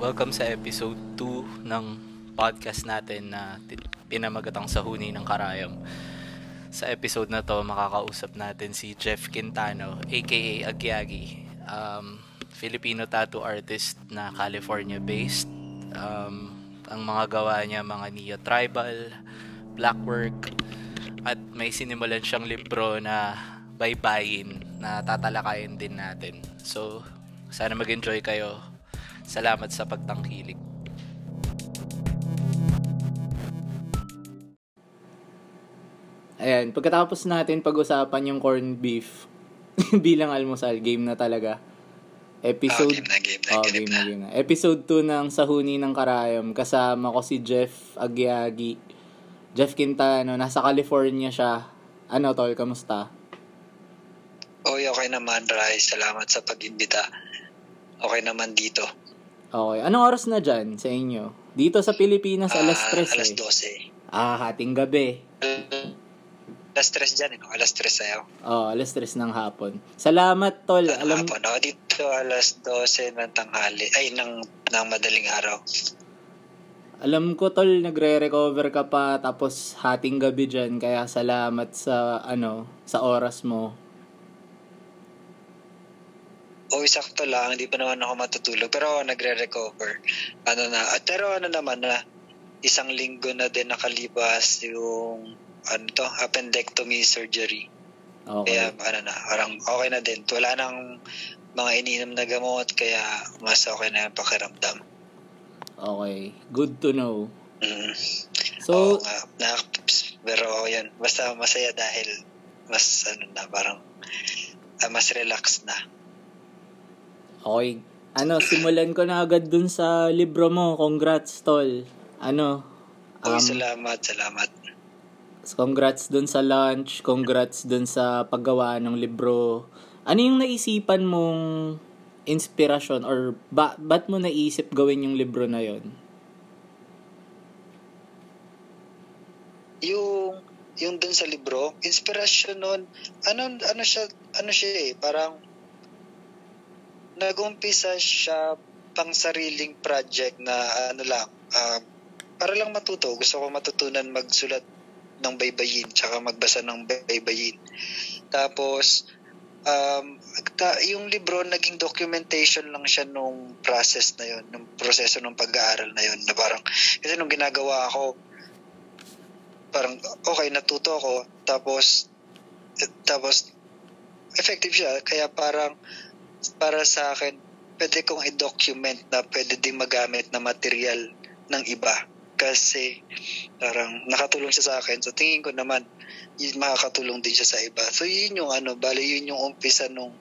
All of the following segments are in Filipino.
Welcome sa episode 2 ng podcast natin na pinamagatang sa huni ng karayom. Sa episode na to, makakausap natin si Jeff Quintano, aka Agyagi, um, Filipino tattoo artist na California-based. Um, ang mga gawa niya, mga neo-tribal, blackwork, at may sinimulan siyang libro na baybayin na tatalakayin din natin. So, sana mag-enjoy kayo Salamat sa pagtangkilik. Ayan, pagkatapos natin pag-usapan yung corned beef bilang almusal, game na talaga. Episode, oh, game na, game na, oh, game, na. game na. Episode 2 ng Sahuni ng Karayom. Kasama ko si Jeff Agyagi. Jeff Quintano, nasa California siya. Ano, tol, kamusta? Oy, okay naman, Rai. Salamat sa pag-imbita. Okay naman dito. Okay. Anong oras na dyan sa inyo? Dito sa Pilipinas, uh, alas 3 ah, alas 12. Eh. Ah, hating gabi. Alas 3 dyan, eh. alas 3 sa'yo. Oo, oh, alas 3 ng hapon. Salamat, Tol. Ng Alam... hapon. Oh, dito alas 12 ng tanghali. Ay, ng, ng madaling araw. Alam ko, Tol, nagre-recover ka pa tapos hating gabi dyan. Kaya salamat sa, ano, sa oras mo o sakto lang, hindi pa naman ako matutulog. Pero nagre-recover. Ano na, at pero ano naman na, isang linggo na din nakalibas yung ano to, appendectomy surgery. Okay. Kaya ano na, parang okay na din. Wala nang mga ininom na gamot, kaya mas okay na yung pakiramdam. Okay. Good to know. Mm. So, Oo nga, na, pero yan, basta masaya dahil mas ano na, parang uh, mas relax na. Okay. Ano, simulan ko na agad dun sa libro mo. Congrats, Tol. Ano? Um, Uy, salamat, salamat. Congrats dun sa launch. Congrats dun sa paggawa ng libro. Ano yung naisipan mong inspirasyon or ba, ba't mo naisip gawin yung libro na yon? Yung yung dun sa libro, inspirasyon nun, ano ano siya ano siya eh, parang nag-umpisa siya pang sariling project na ano lang, uh, para lang matuto. Gusto ko matutunan magsulat ng baybayin, tsaka magbasa ng baybayin. Tapos, um, yung libro, naging documentation lang siya nung process na yon nung proseso ng pag-aaral na yon na parang, kasi nung ginagawa ako, parang, okay, natuto ako, tapos, tapos, effective siya, kaya parang, para sa akin, pwede kong i-document na pwede din magamit na material ng iba. Kasi parang nakatulong siya sa akin. So tingin ko naman, yun, makakatulong din siya sa iba. So yun yung ano, bali yun yung umpisa nung,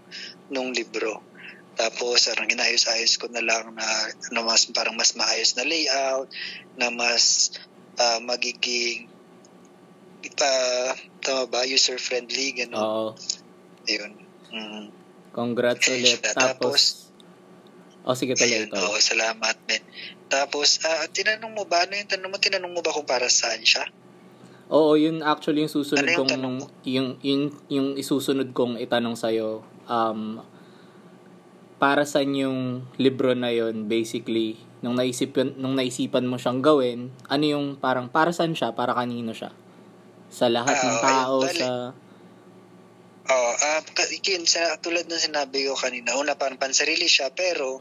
nung libro. Tapos parang inayos-ayos ko na lang na, na mas, parang mas maayos na layout, na mas uh, magiging uh, tama ba, user-friendly, gano'n. Oo. Ayun. Mm. Congrats ulit. Tapos, oh, sige tuloy ito. Oo, salamat, men. Tapos, uh, tinanong mo ba, ano yung tanong mo? Tinanong mo ba kung para saan siya? Oo, yun actually yung susunod ano yung kong, tanong? yung, yung, yung isusunod kong itanong sa'yo. Um, para sa yung libro na yon basically, nung naisipan, nung naisipan mo siyang gawin, ano yung parang, para saan siya? Para kanino siya? Sa lahat uh, ng tao, bali, sa Oh, uh, yun, sa, tulad ng sinabi ko kanina, una parang pansarili siya, pero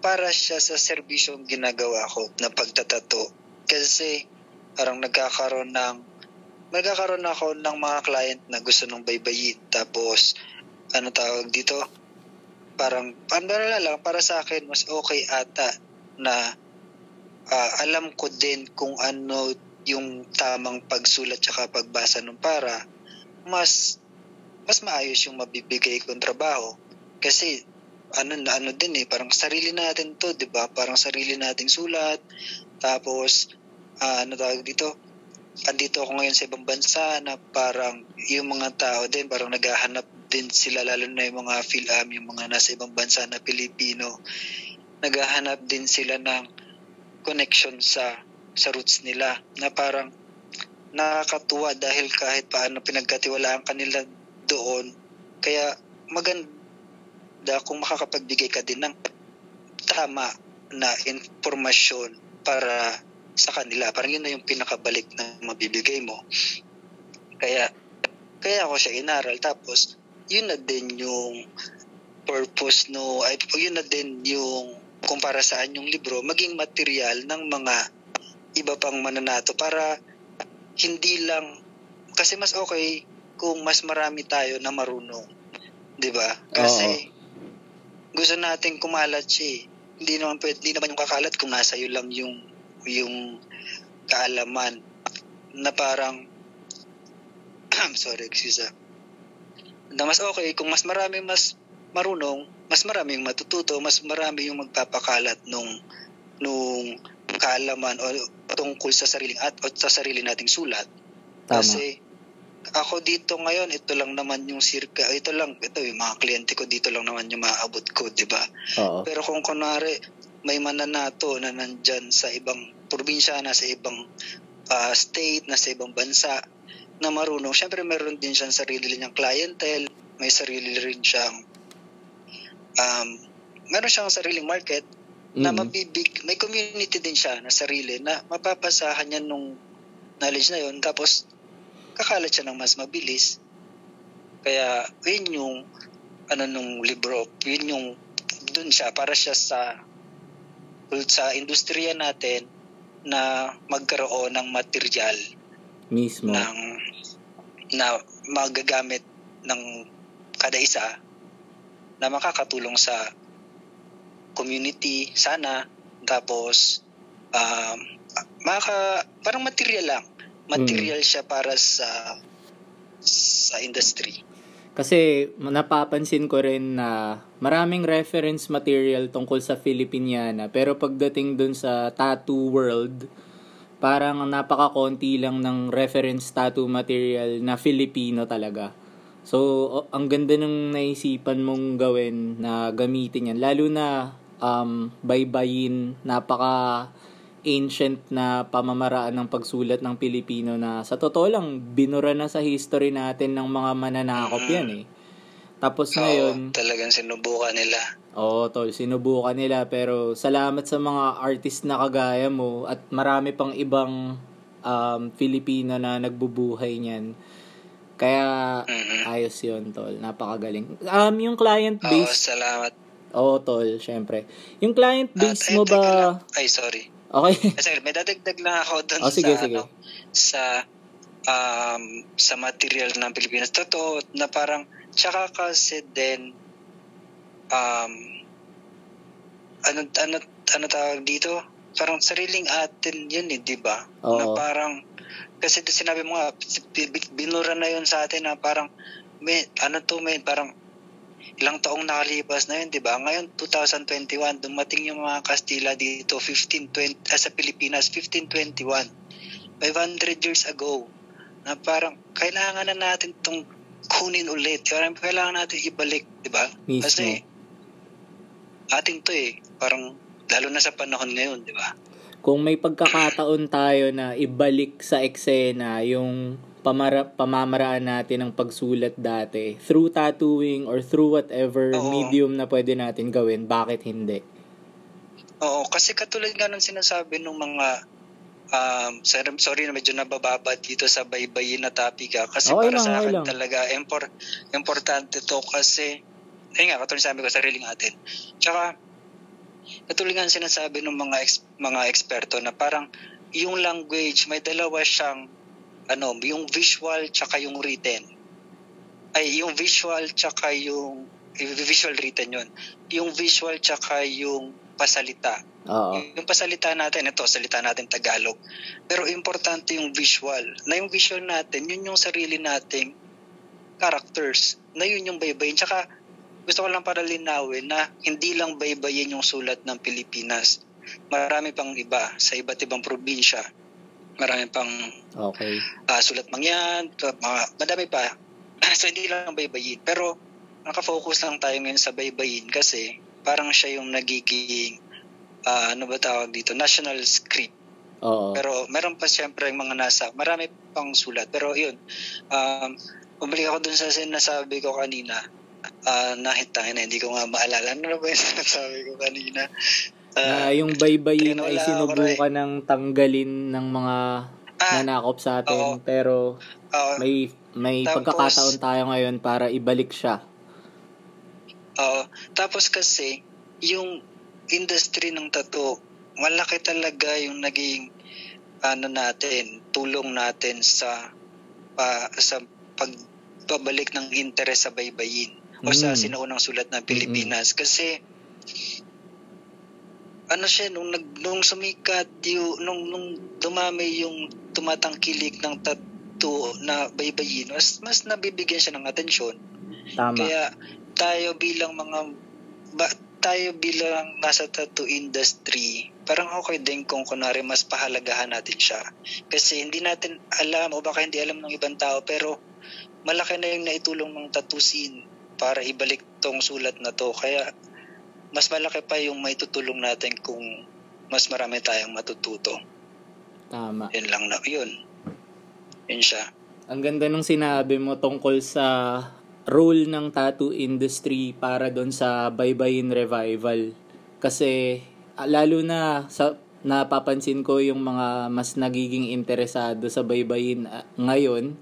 para siya sa serbisyong ginagawa ko na pagtatato. Kasi parang nagkakaroon ng nagkakaroon ako ng mga client na gusto ng baybayin. Tapos, ano tawag dito? Parang, ano na lang, para sa akin, mas okay ata na uh, alam ko din kung ano yung tamang pagsulat tsaka pagbasa ng para mas mas maayos yung mabibigay kong trabaho. Kasi ano ano din eh, parang sarili natin to, 'di ba? Parang sarili nating sulat. Tapos uh, ano tawag dito? Andito ako ngayon sa ibang bansa na parang yung mga tao din parang naghahanap din sila lalo na yung mga film yung mga nasa ibang bansa na Pilipino naghahanap din sila ng connection sa sa roots nila na parang nakakatuwa dahil kahit paano pinagkatiwalaan kanila doon. Kaya maganda kung makakapagbigay ka din ng tama na informasyon para sa kanila. Parang yun na yung pinakabalik na mabibigay mo. Kaya, kaya ako siya inaral. Tapos, yun na din yung purpose no, ay, yun na din yung kung para saan yung libro, maging material ng mga iba pang mananato para hindi lang, kasi mas okay kung mas marami tayo na marunong. 'Di ba? Kasi Oo. gusto nating kumalat siya. Eh. Hindi naman pwede, hindi naman yung kakalat kung nasa iyo lang yung yung kaalaman na parang sorry, excuse ah. Na mas okay kung mas marami mas marunong, mas marami yung matututo, mas marami yung magpapakalat nung nung kaalaman o tungkol sa sariling at o sa sarili nating sulat. Tama. Kasi ako dito ngayon, ito lang naman yung circa, ito lang, ito yung mga kliyente ko dito lang naman yung maaabot ko, di ba? Pero kung kunwari, may mananato na nandyan sa ibang probinsya, na sa ibang uh, state, na sa ibang bansa, na marunong, syempre meron din siyang sarili niyang clientele, may sarili rin siyang um, meron siyang sariling market mm-hmm. na mabibig, may community din siya na sarili na mapapasahan niya nung knowledge na yon tapos kakalat siya ng mas mabilis. Kaya yun yung ano nung libro, yun yung dun siya para siya sa sa industriya natin na magkaroon ng material mismo. ng na magagamit ng kada isa na makakatulong sa community sana. Tapos um, maka parang material lang material mm. siya para sa sa industry kasi napapansin ko rin na maraming reference material tungkol sa Filipiniana pero pagdating dun sa tattoo world parang napaka-konti lang ng reference tattoo material na Filipino talaga. So, ang ganda ng naisipan mong gawin na gamitin yan. Lalo na um, baybayin, napaka ancient na pamamaraan ng pagsulat ng Pilipino na sa totoo lang, binura na sa history natin ng mga mananakop mm. yan eh. Tapos Oo, ngayon... talagang sinubukan nila. Oo, tol, sinubukan nila. Pero salamat sa mga artist na kagaya mo at marami pang ibang um, Filipino na nagbubuhay niyan kaya, mm-hmm. ayos yun, tol. Napakagaling. Um, yung client base... Oo, salamat. Oo, tol, syempre. Yung client base uh, mo ba... Ay, sorry. Okay. Sorry, may dadagdag lang ako doon oh, sige, sa, sige. Ano, sa, um, sa material ng Pilipinas. Totoo, na parang, tsaka kasi din, um, ano, ano, ano tawag dito? Parang sariling atin yun eh, di ba? Na parang, kasi sinabi mo nga, binura na yun sa atin na parang, may, ano to, may parang ilang taong nakalipas na yun, di ba? Ngayon, 2021, dumating yung mga Kastila dito, 1520, ah, sa Pilipinas, 1521. 500 years ago, na parang kailangan na natin itong kunin ulit. Parang kailangan natin ibalik, di ba? Kasi, atin to eh. Parang, lalo na sa panahon ngayon, di ba? kung may pagkakataon tayo na ibalik sa eksena yung pamara, pamamaraan natin ng pagsulat dati through tattooing or through whatever Oo. medium na pwede natin gawin, bakit hindi? Oo, kasi katulad nga ng sinasabi ng mga um, sorry na medyo nabababa dito sa baybayin na topic ha, ah. kasi okay para lang, sa akin lang. talaga impor, importante to kasi ayun nga, katulad sabi ko, sariling atin. Tsaka, Katulad nga sinasabi ng mga ex, mga eksperto na parang yung language may dalawa siyang ano, yung visual tsaka yung written. Ay, yung visual tsaka yung visual written yun. Yung visual tsaka yung pasalita. Oo. Yung pasalita natin, ito, salita natin Tagalog. Pero importante yung visual. Na yung visual natin, yun yung sarili nating characters. Na yun yung baybayin. Tsaka, gusto ko lang para linawin na hindi lang baybayin yung sulat ng Pilipinas. Marami pang iba sa iba't ibang probinsya. Marami pang okay. uh, sulat mangyan, mga, madami pa. so hindi lang baybayin. Pero nakafocus lang tayo ngayon sa baybayin kasi parang siya yung nagiging uh, ano ba tawag dito, national script. Oo. Pero meron pa siyempre yung mga nasa, marami pang sulat. Pero yun, um, bumalik ako dun sa sinasabi ko kanina. Nakita na, hindi ko nga maalala. Ano ba yung sinasabi ko kanina? Na Ah, yung baybayin ay sinubukan ng tanggalin ng mga Ah, nanakop sa atin. oo. Pero oo. may may Tapos- pagkakataon tayo ngayon para ibalik siya. Oo. Tapos kasi, yung industry ng tattoo, malaki talaga yung naging ano natin, tulong natin sa pa, sa pagbabalik ng interes sa baybayin o sa Mm. sinaunang sulat ng Pilipinas kasi ano siya nung nag nung sumikat yung nung nung dumami yung tumatangkilik ng tattoo na baybayin mas mas nabibigyan siya ng atensyon Tama. kaya tayo bilang mga ba, tayo bilang nasa tattoo industry, parang okay din kung kunwari mas pahalagahan natin siya. Kasi hindi natin alam o baka hindi alam ng ibang tao pero malaki na yung naitulong ng tattoo scene para ibalik tong sulat na to. Kaya mas malaki pa yung may tutulong natin kung mas marami tayong matututo. Tama. Yun lang na, yun. Yun siya. Ang ganda nung sinabi mo tungkol sa role ng tattoo industry para doon sa Baybayin Revival. Kasi ah, lalo na sa napapansin ko yung mga mas nagiging interesado sa baybayin ah, ngayon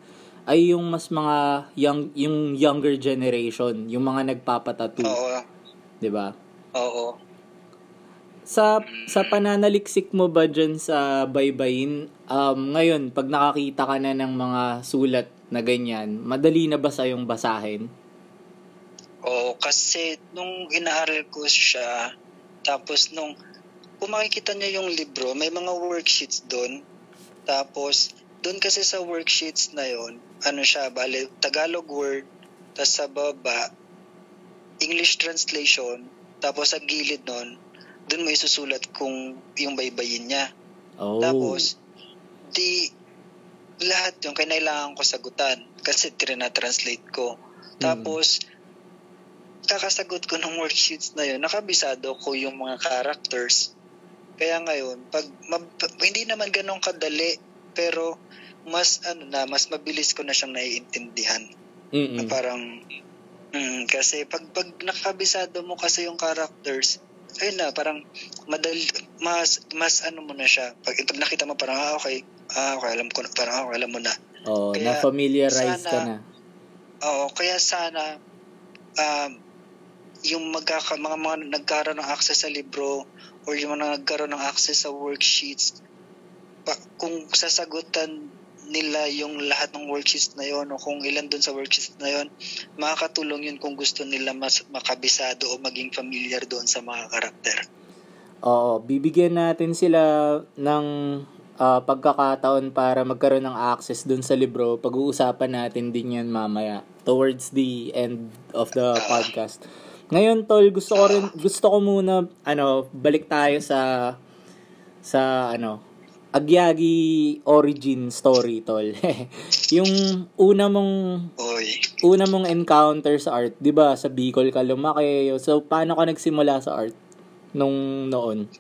ay yung mas mga young yung younger generation, yung mga nagpapatattoo, Oo. 'di ba? Oo. Sa sa pananaliksik mo ba dyan sa baybayin, um, ngayon, pag nakakita ka na ng mga sulat na ganyan, madali na ba sa'yong basahin? Oo, kasi nung inaaral ko siya, tapos nung kung makikita niya yung libro, may mga worksheets doon. Tapos, doon kasi sa worksheets na yon ano siya, bale, Tagalog word, tapos sa baba, English translation, tapos sa gilid nun, doon mo isusulat kung yung baybayin niya. Oh. Tapos, di, lahat yung kailangan ko sagutan kasi translate ko. Tapos, kakasagot ko ng worksheets na yun, nakabisado ko yung mga characters. Kaya ngayon, pag, mab- hindi naman ganun kadali, pero mas ano na, mas mabilis ko na siyang naiintindihan. Na Mm-mm. parang, mm, kasi pag, pag nakabisado mo kasi yung characters, ayun na, parang madali, mas, mas ano mo na siya. Pag, pag nakita mo parang, ah, okay, ah, okay, alam ko na, parang, ah, okay, alam mo na. Oh, Kaya, na-familiarize ka sana- na. Oo, kaya sana, um, yung magkaka, mga, mga nagkaroon ng access sa libro or yung mga nagkaroon ng access sa worksheets, pa, kung sasagutan nila yung lahat ng worksheets na yon o kung ilan dun sa worksheets na yon makakatulong yun kung gusto nila mas makabisado o maging familiar doon sa mga karakter. Oo, bibigyan natin sila ng ah, pagkakataon para magkaroon ng access dun sa libro. Pag-uusapan natin din yan mamaya towards the end of the podcast. Ngayon, tol, gusto ko rin gusto ko muna ano, balik tayo sa sa ano, Agyagi origin story, tol. yung una mong Oy. una mong encounter sa art, 'di ba? Sa Bicol ka lumaki. So paano ka nagsimula sa art nung noon?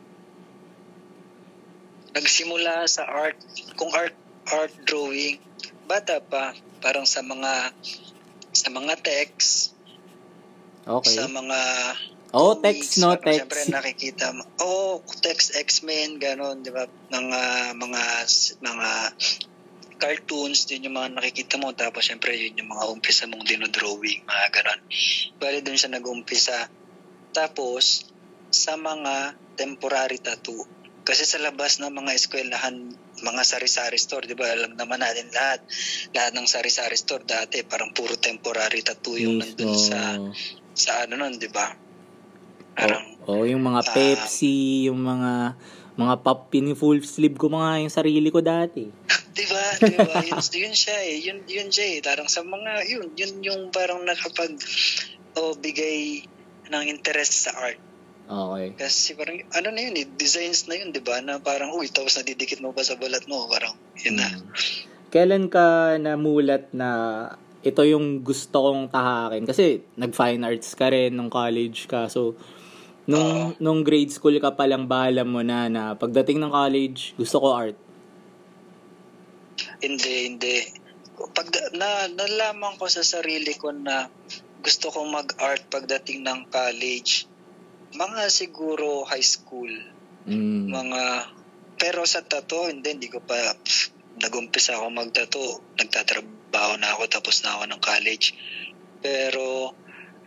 nagsimula sa art, kung art art drawing, bata pa, parang sa mga sa mga text, Okay. sa mga Oh, text no, parang Siyempre text. nakikita mo. Oh, text X-Men ganon, 'di ba? Mga mga mga cartoons din yung mga nakikita mo tapos syempre yun yung mga umpisa mong dinodrawing, mga ganon. Bali doon siya nag-umpisa. Tapos sa mga temporary tattoo. Kasi sa labas ng mga eskwelahan, mga sari-sari store, di ba? Alam naman natin lahat. Lahat ng sari-sari store dati, parang puro temporary tattoo yung nandun Mismo. sa, sa ano nun, di ba? Parang, Oh, yung mga Ah. Pepsi, yung mga mga pop pin full sleeve ko mga yung sarili ko dati. di ba? Di ba? Yun, yun siya eh. Yun, yun siya eh. Parang sa mga, yun, yun yung parang nakapag, o bigay ng interest sa art. Okay. Kasi parang, ano na yun eh, designs na yun, di ba? Na parang, uy, tapos nadidikit mo pa sa balat mo. Parang, yun na. Mm. Kailan ka namulat na ito yung gusto kong tahakin? Kasi nag-fine arts ka rin nung college ka. So, nung, nung grade school ka palang bahala mo na na pagdating ng college, gusto ko art. Hindi, hindi. pag na nalaman ko sa sarili ko na gusto kong mag-art pagdating ng college, mga siguro high school, Mm. mga pero sa tato hindi hindi ko pa pff, nag-umpisa ako magtato nagtatrabaho na ako tapos na ako ng college pero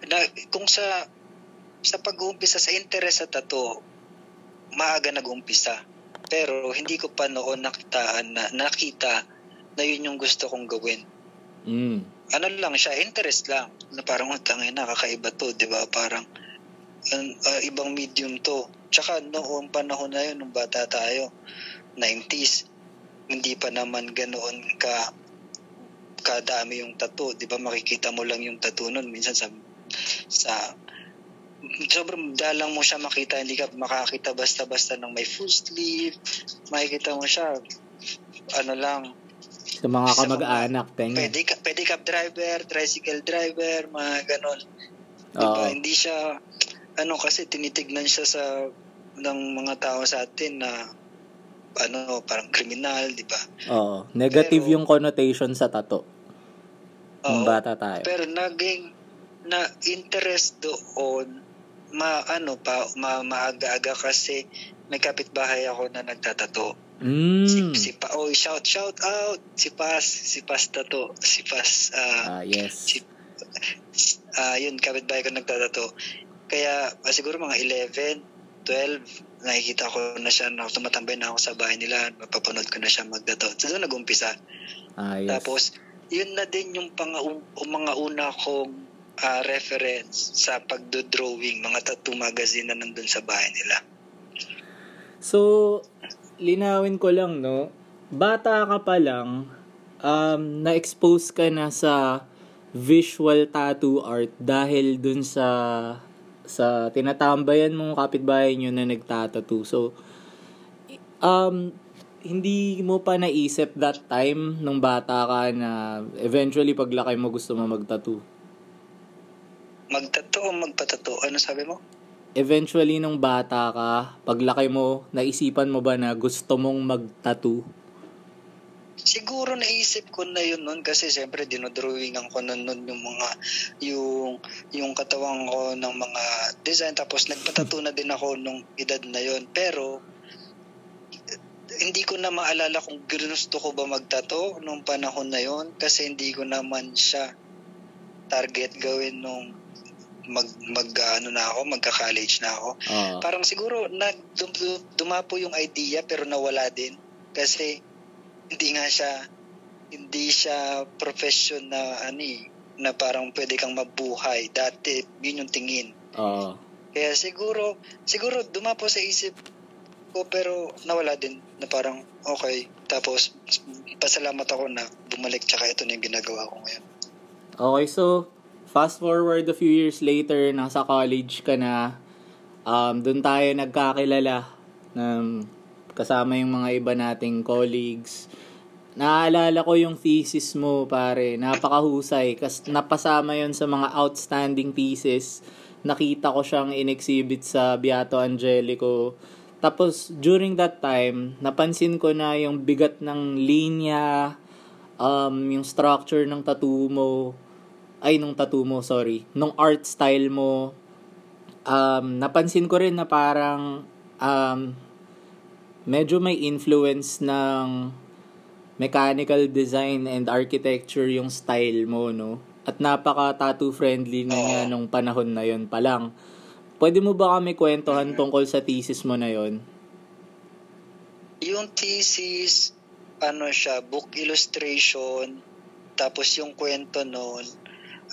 na, kung sa sa pag-uumpisa sa interest sa tato maaga nag-umpisa pero hindi ko pa noon nakitaan na nakita na yun yung gusto kong gawin Mm. ano lang siya, interest lang. Na parang, tangin na, kakaiba to, di ba? Parang, an- ah, ibang medium to. Tsaka noong panahon na yun, nung bata tayo, 90s, hindi pa naman ganoon ka kadami yung tattoo. Di ba makikita mo lang yung tattoo nun. Minsan sa, sa sobrang dalang mo siya makita. Hindi ka makakita basta-basta ng may full sleeve. Makikita mo siya, ano lang, Sa mga kamag-anak, tenga. Pedic- pedicab driver, tricycle driver, mga ganon. Diba? Oo. Hindi siya, ano kasi tinitignan siya sa ng mga tao sa atin na ano, parang kriminal, di ba? Oo. Negative Pero- yung connotation sa tato. Oo. bata tayo. Pero naging na interest doon ma ano pa ma, maaga-aga kasi may kapitbahay ako na nagtatato. Mm. Si, si pa oh, shout shout out si Pas, si Pas tato, si Pas ah Ah, yes. si ah yun kapitbahay ko nagtatato. Kaya ah, siguro mga 11, 12 nakikita ko na siya na tumatambay na ako sa bahay nila, mapapanood ko na siya magtato. So doon nag-umpisa. Ah, yes. Tapos, yun na din yung pang, um, mga una kong ah, reference sa pagdo-drawing, mga tattoo magazine na nandun sa bahay nila. So, linawin ko lang, no? Bata ka pa lang, um, na-expose ka na sa visual tattoo art dahil dun sa sa tinatambayan mong kapitbahay nyo na nagtatattoo. So, um, hindi mo pa naisip that time nung bata ka na eventually paglaki mo gusto mo magtattoo. Magtato o magpatato? Ano sabi mo? Eventually nung bata ka, paglaki mo, naisipan mo ba na gusto mong magtattoo? Siguro naisip ko na yun nun kasi siyempre dinodrawingan ko nun, nun yung mga yung yung katawan ko ng mga design tapos nagpatato na din ako nung edad na yun pero hindi ko na maalala kung gusto ko ba magtato nung panahon na yun kasi hindi ko naman siya target gawin nung mag mag ano na ako magka-college na ako. Oo. parang siguro na dum, dum- dumapo yung idea pero nawala din. Kasi hindi nga siya hindi siya profession na ano eh, na parang pwede kang mabuhay. Dati yun yung tingin. Oo. kaya siguro siguro dumapo sa isip ko pero nawala din. Na parang okay tapos pasalamat ako na bumalik tsaka ito na yung ginagawa ko ngayon. Okay, so fast forward a few years later, nasa college ka na. Um, doon tayo nagkakilala. Um, kasama yung mga iba nating colleagues. Naaalala ko yung thesis mo, pare. Napakahusay. Kas napasama yon sa mga outstanding thesis. Nakita ko siyang in-exhibit sa Beato Angelico. Tapos, during that time, napansin ko na yung bigat ng linya, um, yung structure ng tattoo mo, ay, nung tattoo mo, sorry, nung art style mo, um, napansin ko rin na parang, um, medyo may influence ng mechanical design and architecture yung style mo, no? At napaka tattoo friendly na niya nung panahon na yon pa lang. Pwede mo ba kami kwentuhan tungkol sa thesis mo na yon? yung thesis ano siya book illustration tapos yung kwento noon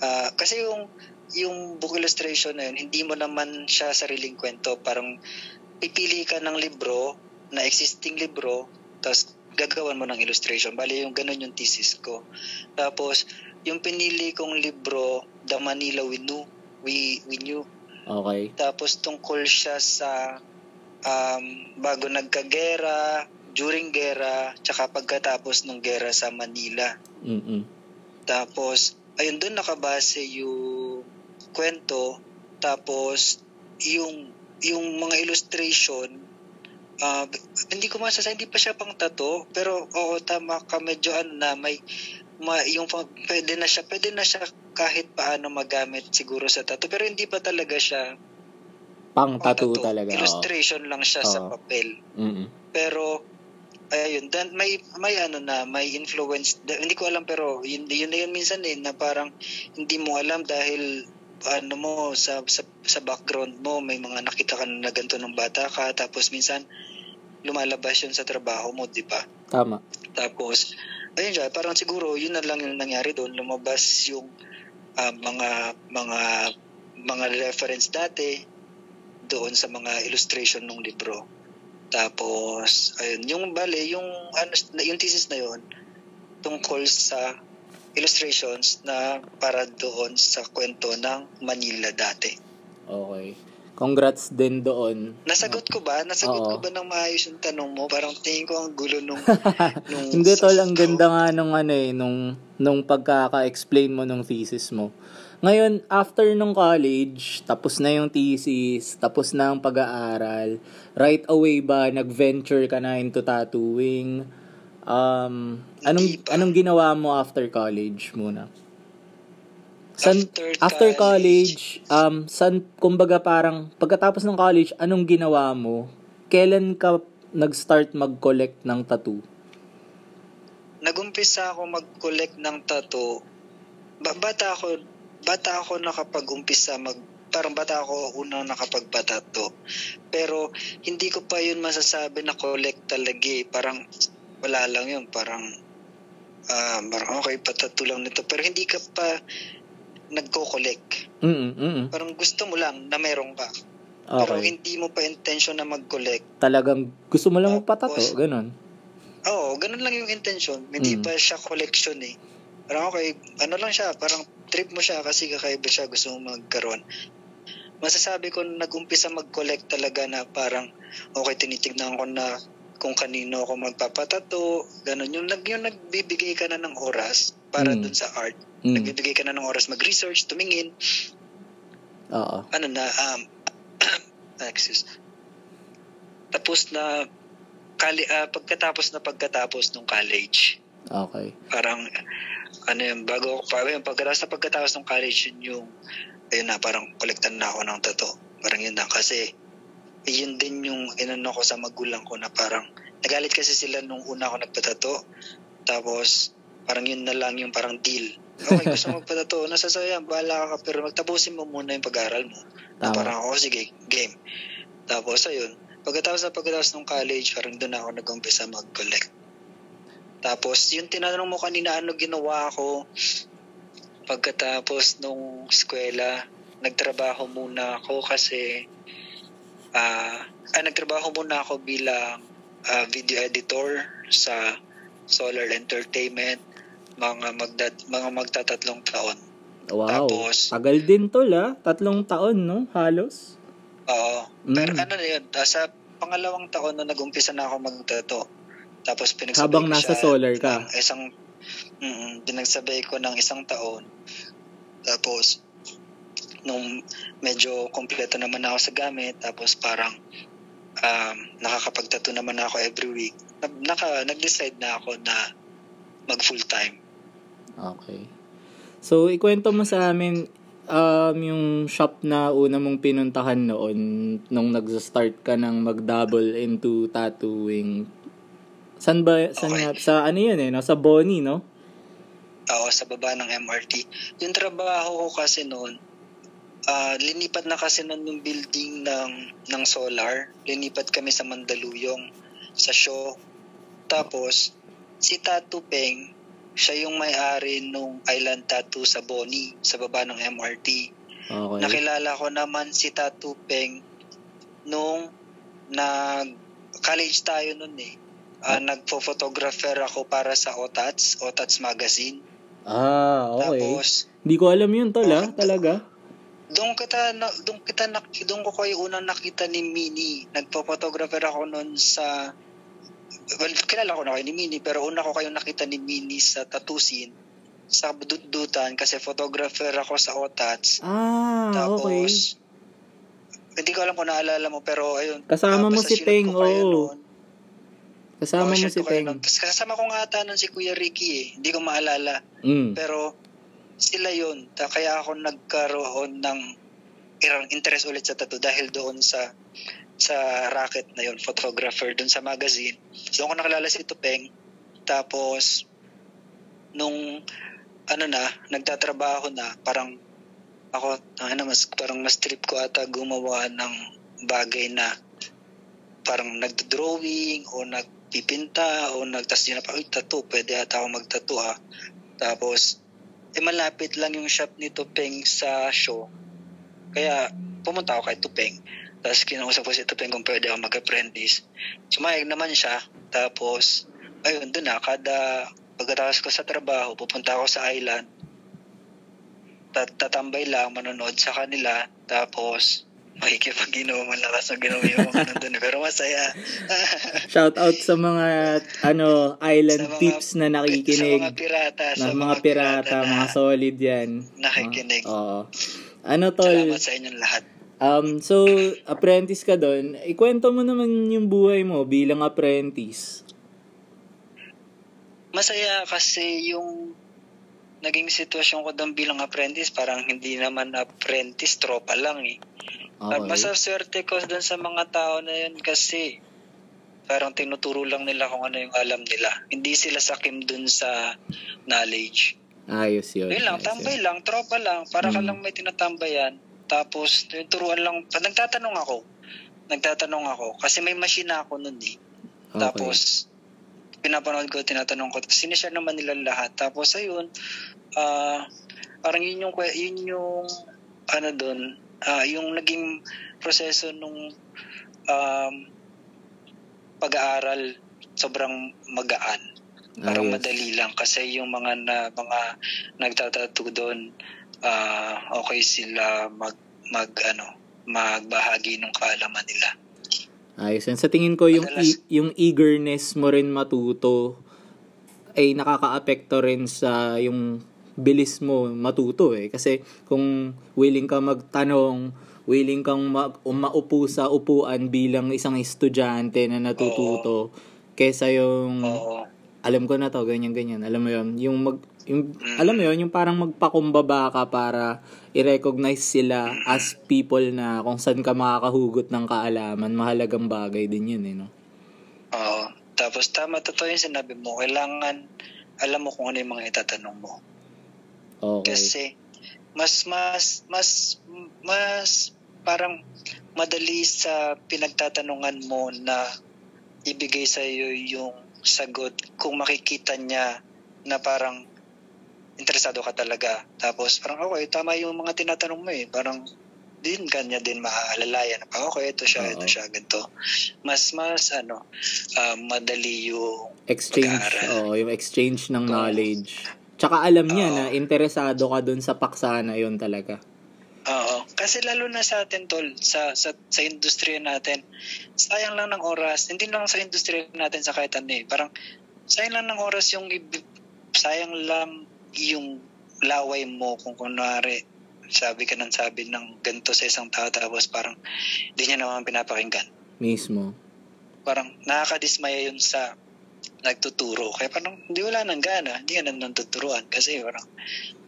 ah, kasi yung yung book illustration na yun hindi mo naman siya sariling kwento parang pipili ka ng libro na existing libro tapos gagawan mo ng illustration bali yung ganun yung thesis ko tapos yung pinili kong libro The Manila We Knew We, we Knew Okay. tapos tungkol siya sa um, bago nagkagera, during gera, tsaka pagkatapos ng gera sa Manila. Mm-mm. Tapos, ayun doon nakabase yung kwento. Tapos, yung yung mga illustration, ah, hindi ko masasabi, hindi pa siya pang tato, pero oo, tama ka, medyo ano na, may, ma, yung pwede na siya, pwede na siya kahit paano magamit siguro sa tattoo. Pero hindi pa talaga siya Pang tattoo. talaga. Illustration lang siya sa Oo. papel. Mm-mm. Pero ayun, dan may may ano na, may influence. hindi ko alam pero yun yun na yun minsan eh na parang hindi mo alam dahil ano mo sa sa, sa background mo may mga nakita ka na ganito ng bata ka tapos minsan lumalabas yun sa trabaho mo, di ba? Tama. Tapos, ayun siya, parang siguro yun na lang yung nangyari doon. Lumabas yung ah, mga mga mga reference dati doon sa mga illustration ng libro. Tapos, ayun, yung bale, yung ano, yung thesis na yun tungkol sa illustrations na para doon sa kwento ng Manila dati. Okay. Congrats din doon. Nasagot ko ba? Nasagot Oo. ko ba ng maayos yung tanong mo? Parang tingin ko ang gulo nung... nung Hindi tol, ang ganda nga nung ano eh, nung, nung pagkaka-explain mo nung thesis mo. Ngayon, after nung college, tapos na yung thesis, tapos na ang pag-aaral, right away ba nag-venture ka na into tattooing? Um, anong anong ginawa mo after college muna? San, After after college. college, um, san, kumbaga parang, pagkatapos ng college, anong ginawa mo? Kailan ka nag-start mag-collect ng tattoo? Nagumpisa ako mag-collect ng tattoo. Ba- bata ako, bata ako nakapag-umpisa mag parang bata ako unang nakapagpatato. Pero hindi ko pa yun masasabi na collect talaga eh. Parang wala lang yun. Parang parang okay, patato lang nito. Pero hindi ka pa nagko-collect. Mm, mm. Parang gusto mo lang na meron ka. Pero Okay. hindi mo pa intention na mag-collect. Talagang gusto mo lang magpatato, ganun. Oo, ganun lang yung intention. Hindi Mm. pa siya collection eh. Parang okay, ano lang siya, parang trip mo siya kasi kakaiba siya, gusto mo magkaroon. Masasabi ko nag-umpisa mag-collect talaga na parang okay, tinitignan ko na kung kanino ako magpapatato, ganun. Yung, nag, yung nagbibigay ka na ng oras para Mm. dun sa art. Mm. Nagbibigay ka na ng oras mag-research, tumingin, Oo. ano na, um, excuse. Tapos na, kali, ah, pagkatapos na pagkatapos ng college, Okay. parang ano yun, bago ako pa, yun, pagkatapos na pagkatapos ng college yun yung ayun na, parang kolektan na ako ng tato. Parang yun na, kasi yun din yung inano ko sa magulang ko na parang nagalit kasi sila nung una ako nagpatato. Tapos parang yun na lang yung parang deal. Okay, gusto mo magpatato, nasasayang, bahala ka, pero magtapusin mo muna yung pag-aaral mo. Tama. parang ako, sige, game. Tapos ayun, pagkatapos na pagkatapos ng college, parang doon ako nag-umpisa mag-collect. Tapos, yung tinanong mo kanina, ano ginawa ko pagkatapos nung eskwela, nagtrabaho muna ako kasi ah ah, nagtrabaho muna ako bilang ah, video editor sa Solar Entertainment mga magda, mga magtatatlong taon. Wow. Tapos- Tagal din tol ah. Tatlong taon, no? Halos. Oo. Mm. Pero ano na yun, sa pangalawang taon na nag-umpisa na ako magtato. Tapos pinagsabay Habang ko nasa siya solar ka. ng isang, mm pinagsabay ko ng isang taon. Tapos, nung medyo kompleto naman ako sa gamit, tapos parang um, nakakapagtato naman ako every week, na- naka, nag-decide na ako na mag full-time. Okay. So, ikwento mo sa amin um, yung shop na una mong pinuntahan noon nung nag-start ka ng mag-double into tattooing. San ba? San Okay. nga? Sa ano yun eh? No? Sa Bonnie, no? Oo, sa baba ng MRT. Yung trabaho ko kasi noon, ah linipat na kasi noon yung building ng, ng solar. Linipat kami sa Mandaluyong, sa show. Tapos, si Tattoo Peng, siya yung may-ari nung Island Tattoo sa Boni, sa baba ng MRT. Okay. Nakilala ko naman si Tattoo Peng nung nag college tayo noon eh. Ah, nagpo-photographer ako para sa OTATS, OTATS magazine. Ah, okay. Tapos, Hindi ko alam yun ah. Oh. Talaga. doon kita na, doon kita nak, doon ko kayo unang nakita ni Mini. Nagpo-photographer ako noon sa well, kilala ko na kayo ni Mini, pero una ko kayo nakita ni Mini sa Tatusin sa Dudutan kasi photographer ako sa OTATS. Ah, Tapos, okay. hindi ko alam kung naalala mo, pero ayun. Kasama mo si kayo oo. noon. Kasama Oo, mo si. Kas- Kasama ko nga ata nun si Kuya Ricky eh. Hindi ko maalala. Mm. Pero sila yun. Kaya ako nagkaroon ng irang interest ulit sa tattoo dahil doon sa sa racket na yun, photographer doon sa magazine. So ako nakilala si Tupeng. Tapos nung ano na, nagtatrabaho na, parang ako, ano, mas, parang mas trip ko ata gumawa ng bagay na parang nagdo-drawing o nagpipinta o nagtas yun na pa, uy, tattoo, pwede ata ako magtattoo ha. Tapos, eh malapit lang yung shop ni Tupeng sa show. Kaya, pumunta ako kay Tupeng. Tapos, kinausap ko si Tupeng kung pwede ako mag-apprentice. Sumayag naman siya. Tapos, ayun, doon na, kada pagkatapos ko sa trabaho, pupunta ako sa island. Tat- tatambay lang, manonood sa kanila. Tapos, makikipag-inuman lakas ng ginom yung mga nandun. Pero masaya. Shout out sa mga ano island Sa mga- tips na nakikinig. Sa mga pirata. na mga pirata, na mga solid yan. nakikinig. Oo. Ano tol? Salamat sa inyong lahat. Um, so, apprentice ka doon. Ikwento mo naman yung buhay mo bilang apprentice. Masaya kasi yung naging sitwasyon ko doon bilang apprentice, parang hindi naman apprentice, tropa lang eh. At Okay. Basta swerte ko doon sa mga tao na yun kasi parang tinuturo lang nila kung ano yung alam nila. Hindi sila sakim doon sa knowledge. Ayos yun. Yun lang, ayos tambay yun. lang, tropa lang, para ka Mm. lang may tinatambayan. Tapos, yung turuan lang, nagtatanong ako. Nagtatanong ako. Kasi may machine ako nun eh. Okay. Tapos, pinapanood ko, tinatanong ko. Tapos, sinishare naman nila lahat. Tapos, ayun, ah parang yun yung, yun yung, ano doon, ah yung naging proseso nung um, pag-aaral sobrang magaan. Parang Ayos. madali lang kasi yung mga na, mga nagtatattoo doon ah okay sila mag mag ano magbahagi ng kaalaman nila. Ayos yan. Sa tingin ko, yung, Madalas- e- yung eagerness mo rin matuto ay nakaka-apekto rin sa yung bilis mo matuto eh. Kasi kung willing ka magtanong, willing kang ma- maupo sa upuan bilang isang estudyante na natututo, kesa yung alam ko na to, ganyan ganyan. Alam mo 'yon, yung mag yung Mm. alam mo 'yon, yung parang magpakumbaba ka para i-recognize sila as people na kung saan ka makakahugot ng kaalaman, mahalagang bagay din 'yun eh, no. Oo. Tapos tama totoo yung sinabi mo. Kailangan alam mo kung ano yung mga itatanong mo. Okay. Kasi mas mas mas mas parang madali sa pinagtatanungan mo na ibigay sa iyo yung sagot kung makikita niya na parang interesado ka talaga. Tapos parang okay, tama yung mga tinatanong mo eh. Parang din kanya din maaalalayan. Ah, okay, ito siya, ito Oo. siya, ganito. Mas mas ano, ah, madali yung exchange, oh, yung exchange ng Oo. knowledge. Tsaka alam niya Oo. na interesado ka dun sa paksa na 'yon talaga. Oo. Kasi lalo na sa atin, tol, sa, sa, sa industriya natin, sayang lang ng oras. Hindi lang sa industriya natin sa kahit ano eh. Parang sayang lang ng oras yung, sayang lang yung laway mo kung kunwari sabi ka ng sabi ng ganito sa isang tao tapos parang hindi niya naman pinapakinggan. Mismo. Parang nakakadismaya yun sa nagtuturo. Kaya parang hindi wala nang gana. Hindi ka na nang tuturuan. Kasi parang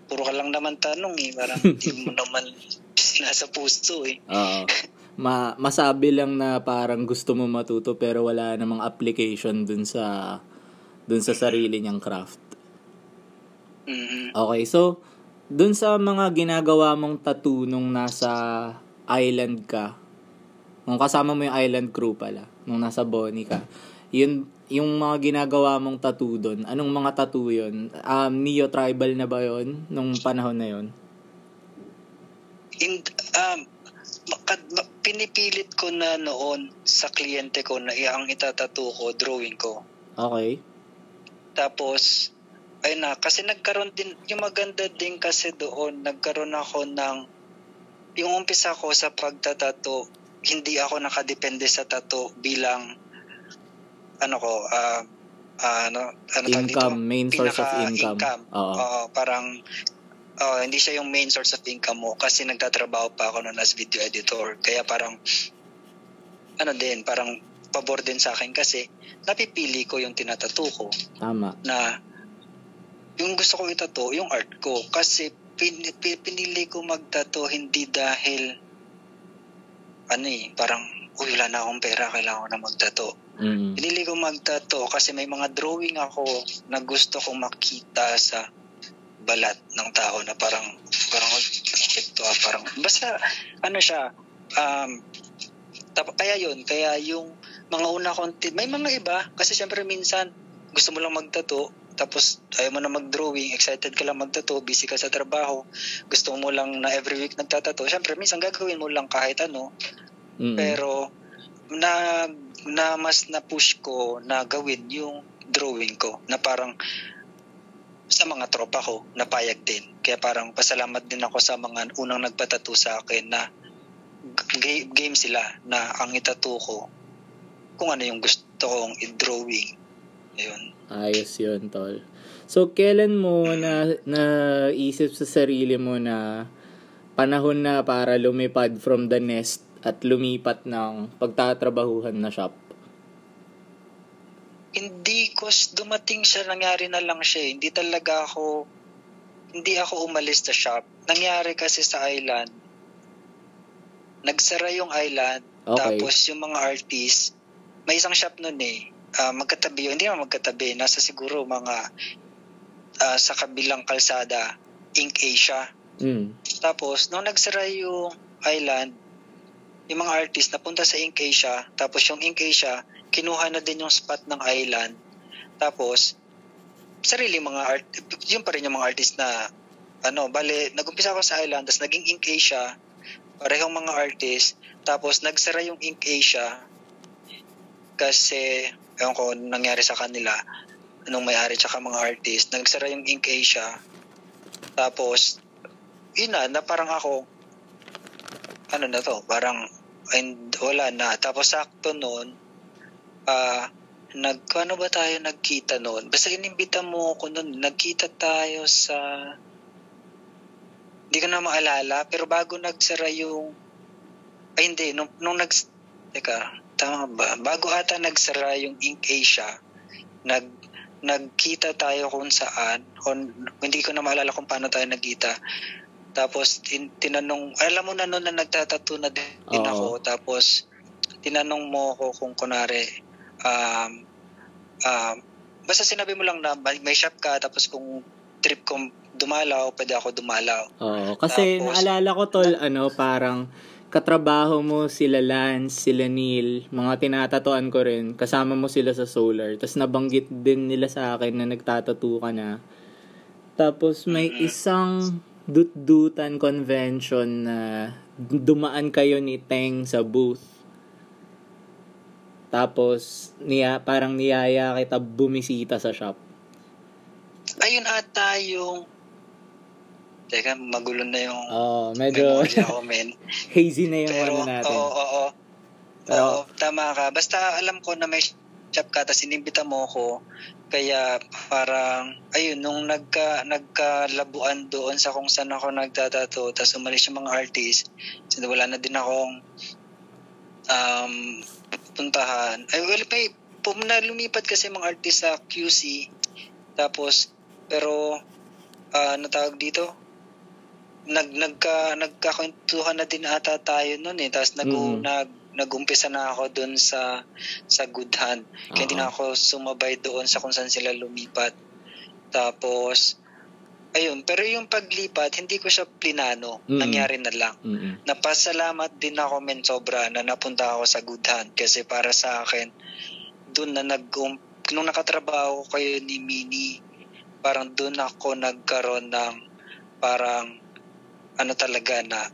puro ka lang naman tanong eh. Parang hindi mo naman nasa puso eh. Oo. Ma masabi lang na parang gusto mo matuto pero wala namang application dun sa dun sa sarili niyang craft. Okay, so dun sa mga ginagawa mong tattoo nung nasa island ka, nung kasama mo yung island crew pala, nung nasa Bonnie ka, yun, yung mga ginagawa mong tattoo dun, anong mga tattoo yun? Um, neo-tribal na ba yun nung panahon na yun? in, um, pinipilit ko na noon sa kliyente ko na ang itatato ko, drawing ko. Okay. Tapos, ayun na, kasi nagkaroon din, yung maganda din kasi doon, nagkaroon ako ng, yung umpisa ko sa pagtatato, hindi ako nakadepende sa tato bilang, ano ko, ah, ano, ano dito? Income, main source of income. Pinaka-income. Oo. Oo, parang oh, hindi siya yung main source of income mo kasi nagtatrabaho pa ako noon as video editor. Kaya parang ano din, parang pabor din sa akin kasi napipili ko yung tinatato ko Tama. na yung gusto ko itato, yung art ko. Kasi pin, pi- pinili ko magtato hindi dahil ano eh, parang uy, wala na akong pera, kailangan ko na magtato. Mm. Pinili ko magtato kasi may mga drawing ako na gusto kong makita sa balat ng tao na parang parang ito ah, parang basta ano siya um tap, kaya yun kaya yung mga una kong ti- may mga iba kasi syempre minsan gusto mo lang magtato tapos ayaw mo na mag-drawing, excited ka lang magtato, busy ka sa trabaho, gusto mo lang na every week nagtatato, syempre minsan gagawin mo lang kahit ano, Mm. pero na na mas na push ko na gawin yung drawing ko na parang sa mga tropa ko napayag din. Kaya parang pasalamat din ako sa mga unang nagpatato sa akin na g- game sila na ang itato ko kung ano yung gusto kong i-drawing. Ayun. Ayos yun, tol. So, kailan mo na naisip sa sarili mo na panahon na para lumipad from the nest at lumipat ng pagtatrabahuhan na shop? hindi ko s- dumating siya nangyari na lang siya eh. hindi talaga ako hindi ako umalis sa shop nangyari kasi sa island nagsara yung island Okay. tapos yung mga artist may isang shop nun eh Ah, magkatabi yun hindi naman magkatabi nasa siguro mga ah, sa kabilang kalsada Ink Asia Mm. tapos nung nagsara yung island yung mga artist napunta sa Ink Asia tapos yung Ink Asia kinuha na din yung spot ng island. Tapos sarili mga art yun pa rin yung mga artist na ano bale nagumpisa ako sa island tapos naging Ink Asia parehong mga artist tapos nagsara yung Ink Asia kasi ewan ko nangyari sa kanila anong may-ari tsaka mga artist nagsara yung Ink Asia tapos yun na, na parang ako ano na to parang and wala na. Tapos sakto noon ah nag ano ba tayo nagkita noon basta inimbita mo ako noon nagkita tayo sa hindi ko na maalala pero bago nagsara yung ay hindi nung, nung nag teka tama ba? Bago ata nagsara yung Ink Asia nag nagkita tayo kung saan o, hindi ko na maalala kung paano tayo nagkita tapos tin, tinanong alam mo na noon na nagtatato na din, din ako. Tapos tinanong mo ako kung kunari um, um, basta sinabi mo lang na may shop ka tapos kung trip kong dumalaw pwede ako dumalaw. Oo, kasi Tapos- naalala ko tol, ano, parang katrabaho mo sila Lance, sila Neil, mga tinatatuan ko rin, kasama mo sila sa Solar. Tapos nabanggit din nila sa akin na nagtatato ka na. Tapos may isang dut-dutan convention na dumaan kayo ni Teng sa booth. Tapos niya parang niyaya kita bumisita sa shop. ayun ata yung teka magulo na yung Oh, medyo ako men hazy na yung Pero, ano natin. oo, oo, oo. Pero- Oo, tama ka. Basta alam ko na may shop ka, tapos inimbita mo ko. Kaya parang, ayun, nung nagka, nagkalabuan doon sa kung saan ako nagtatato, tapos umalis yung mga artist, so wala na din akong um, puntahan. Ay, well, may, pum na lumipat kasi mga artist sa QC, tapos, pero, ah, ano tawag dito? nag nagka nagkakwentuhan na din ata tayo noon eh tapos nag Mm. nag nagumpisa na ako doon sa sa Good Hand kaya hindi na ako sumabay doon sa kung saan sila lumipat. Tapos ayun pero yung paglipat hindi ko siya plinano. Mm. nangyari na lang. Mm-mm. napasalamat din ako men sobra na napunta ako sa Good Hand kasi para sa akin doon na nag nung nakatrabaho ko kayo ni Mini parang doon ako nagkaroon ng parang ano talaga na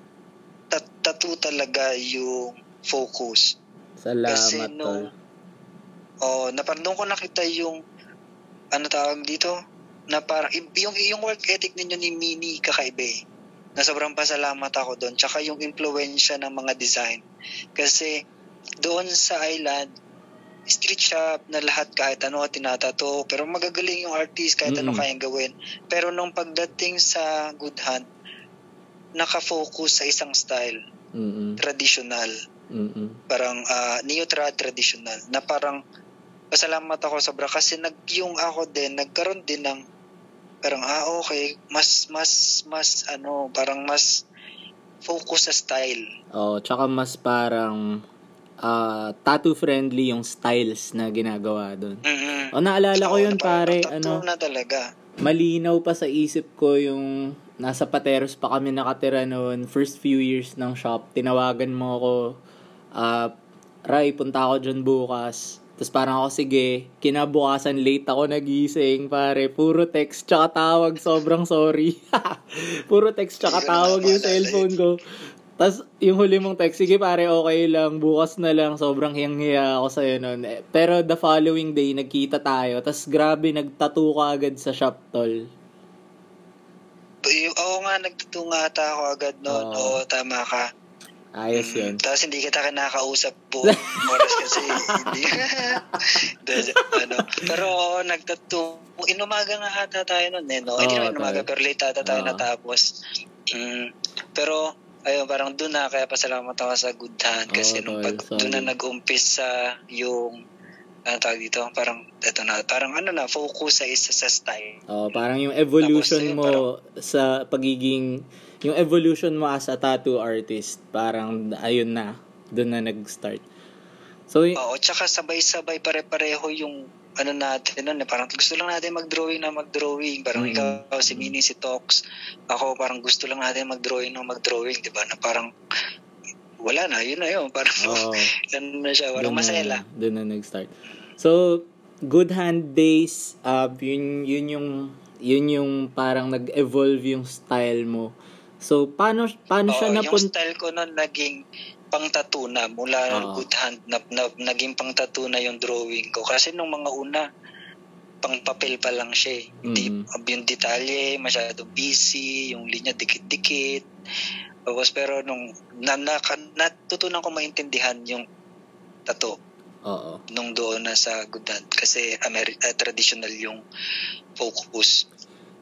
tat- tattoo talaga yung focus. Salamat, kasi nung oh na parang doon ko nakita yung ano tawag dito? Na parang yung yung work ethic ninyo ni Mini kakaiba eh. na sobrang pasalamat ako doon. Tsaka yung impluwensya ng mga design. Kasi doon sa island street shop na lahat kahit ano tinatato. Pero magagaling yung artist kahit ano Mm-mm. kayang gawin. Pero nung pagdating sa Good Hand nakafocus sa isang style. Mm-mm. traditional Mm-mm. Parang uh, neo-trad traditional na parang pasalamat ako sobra kasi nag yung ako din nagkaroon din ng parang ah okay mas mas mas ano parang mas focus sa style. Oh, tsaka mas parang uh, tattoo friendly yung styles na ginagawa doon. Mm-hmm. O naalala ko yun oh, pare, ano na talaga. Malinaw pa sa isip ko yung nasa Pateros pa kami nakatira noon, first few years ng shop. Tinawagan mo ako, uh, Ray, punta ako dyan bukas. Tapos parang ako, sige, kinabukasan late ako nagising, pare. Puro text tsaka tawag, sobrang sorry. Puro text tsaka tawag yung cellphone ko. Tapos yung huli mong text, sige pare, okay lang, bukas na lang, sobrang hiyang-hiya ako sa'yo nun. Eh, pero the following day, nagkita tayo. Tapos grabe, nagtattoo ka agad sa shop, tol. Oo nga, nagtattoo nga ata ako agad noon. Oo, tama ka. Ayos mm, yun. Tapos hindi kita kinakausap po oras kasi hindi. ano, pero nagtattoo. Inumaga nga ata tayo noon eh, no? Oh, hindi naman inumaga, pero late ata tayo oh. natapos. Mm, pero, ayun, parang doon na, kaya pasalamat ako sa Good Hand kasi oh, nung pag, doon na nag-umpisa yung ano tawag dito, parang, eto na, parang ano na, focus sa isa sa style. Oh, parang yung evolution Tapos, mo parang, sa pagiging yung evolution mo as a tattoo artist, parang ayun na, doon na nag-start. So, y- Oo, tsaka sabay-sabay pare-pareho yung ano natin nun, eh, parang gusto lang natin mag-drawing na mag-drawing. Parang mm-hmm. ikaw, si Mini, si Tox. Ako, parang gusto lang natin mag-drawing na mag-drawing, di ba? Na parang, wala na, yun na yun. Parang, oh, ano na siya, walang masaya lang. Doon na nag-start. So, Good Hand Days, uh, yun, yun yung, yun yung parang nag-evolve yung style mo So, paano, paano siya napun... Yung style ko noon naging pang tattoo na mula uh good hand na, na, naging pang tattoo na yung drawing ko kasi nung mga una pang papel pa lang siya eh. Mm-hmm. Di, yung detalye masyado busy yung linya dikit-dikit tapos pero nung na, na, natutunan ko maintindihan yung tattoo Oo. nung doon na sa good hand kasi Ameri- uh, traditional yung focus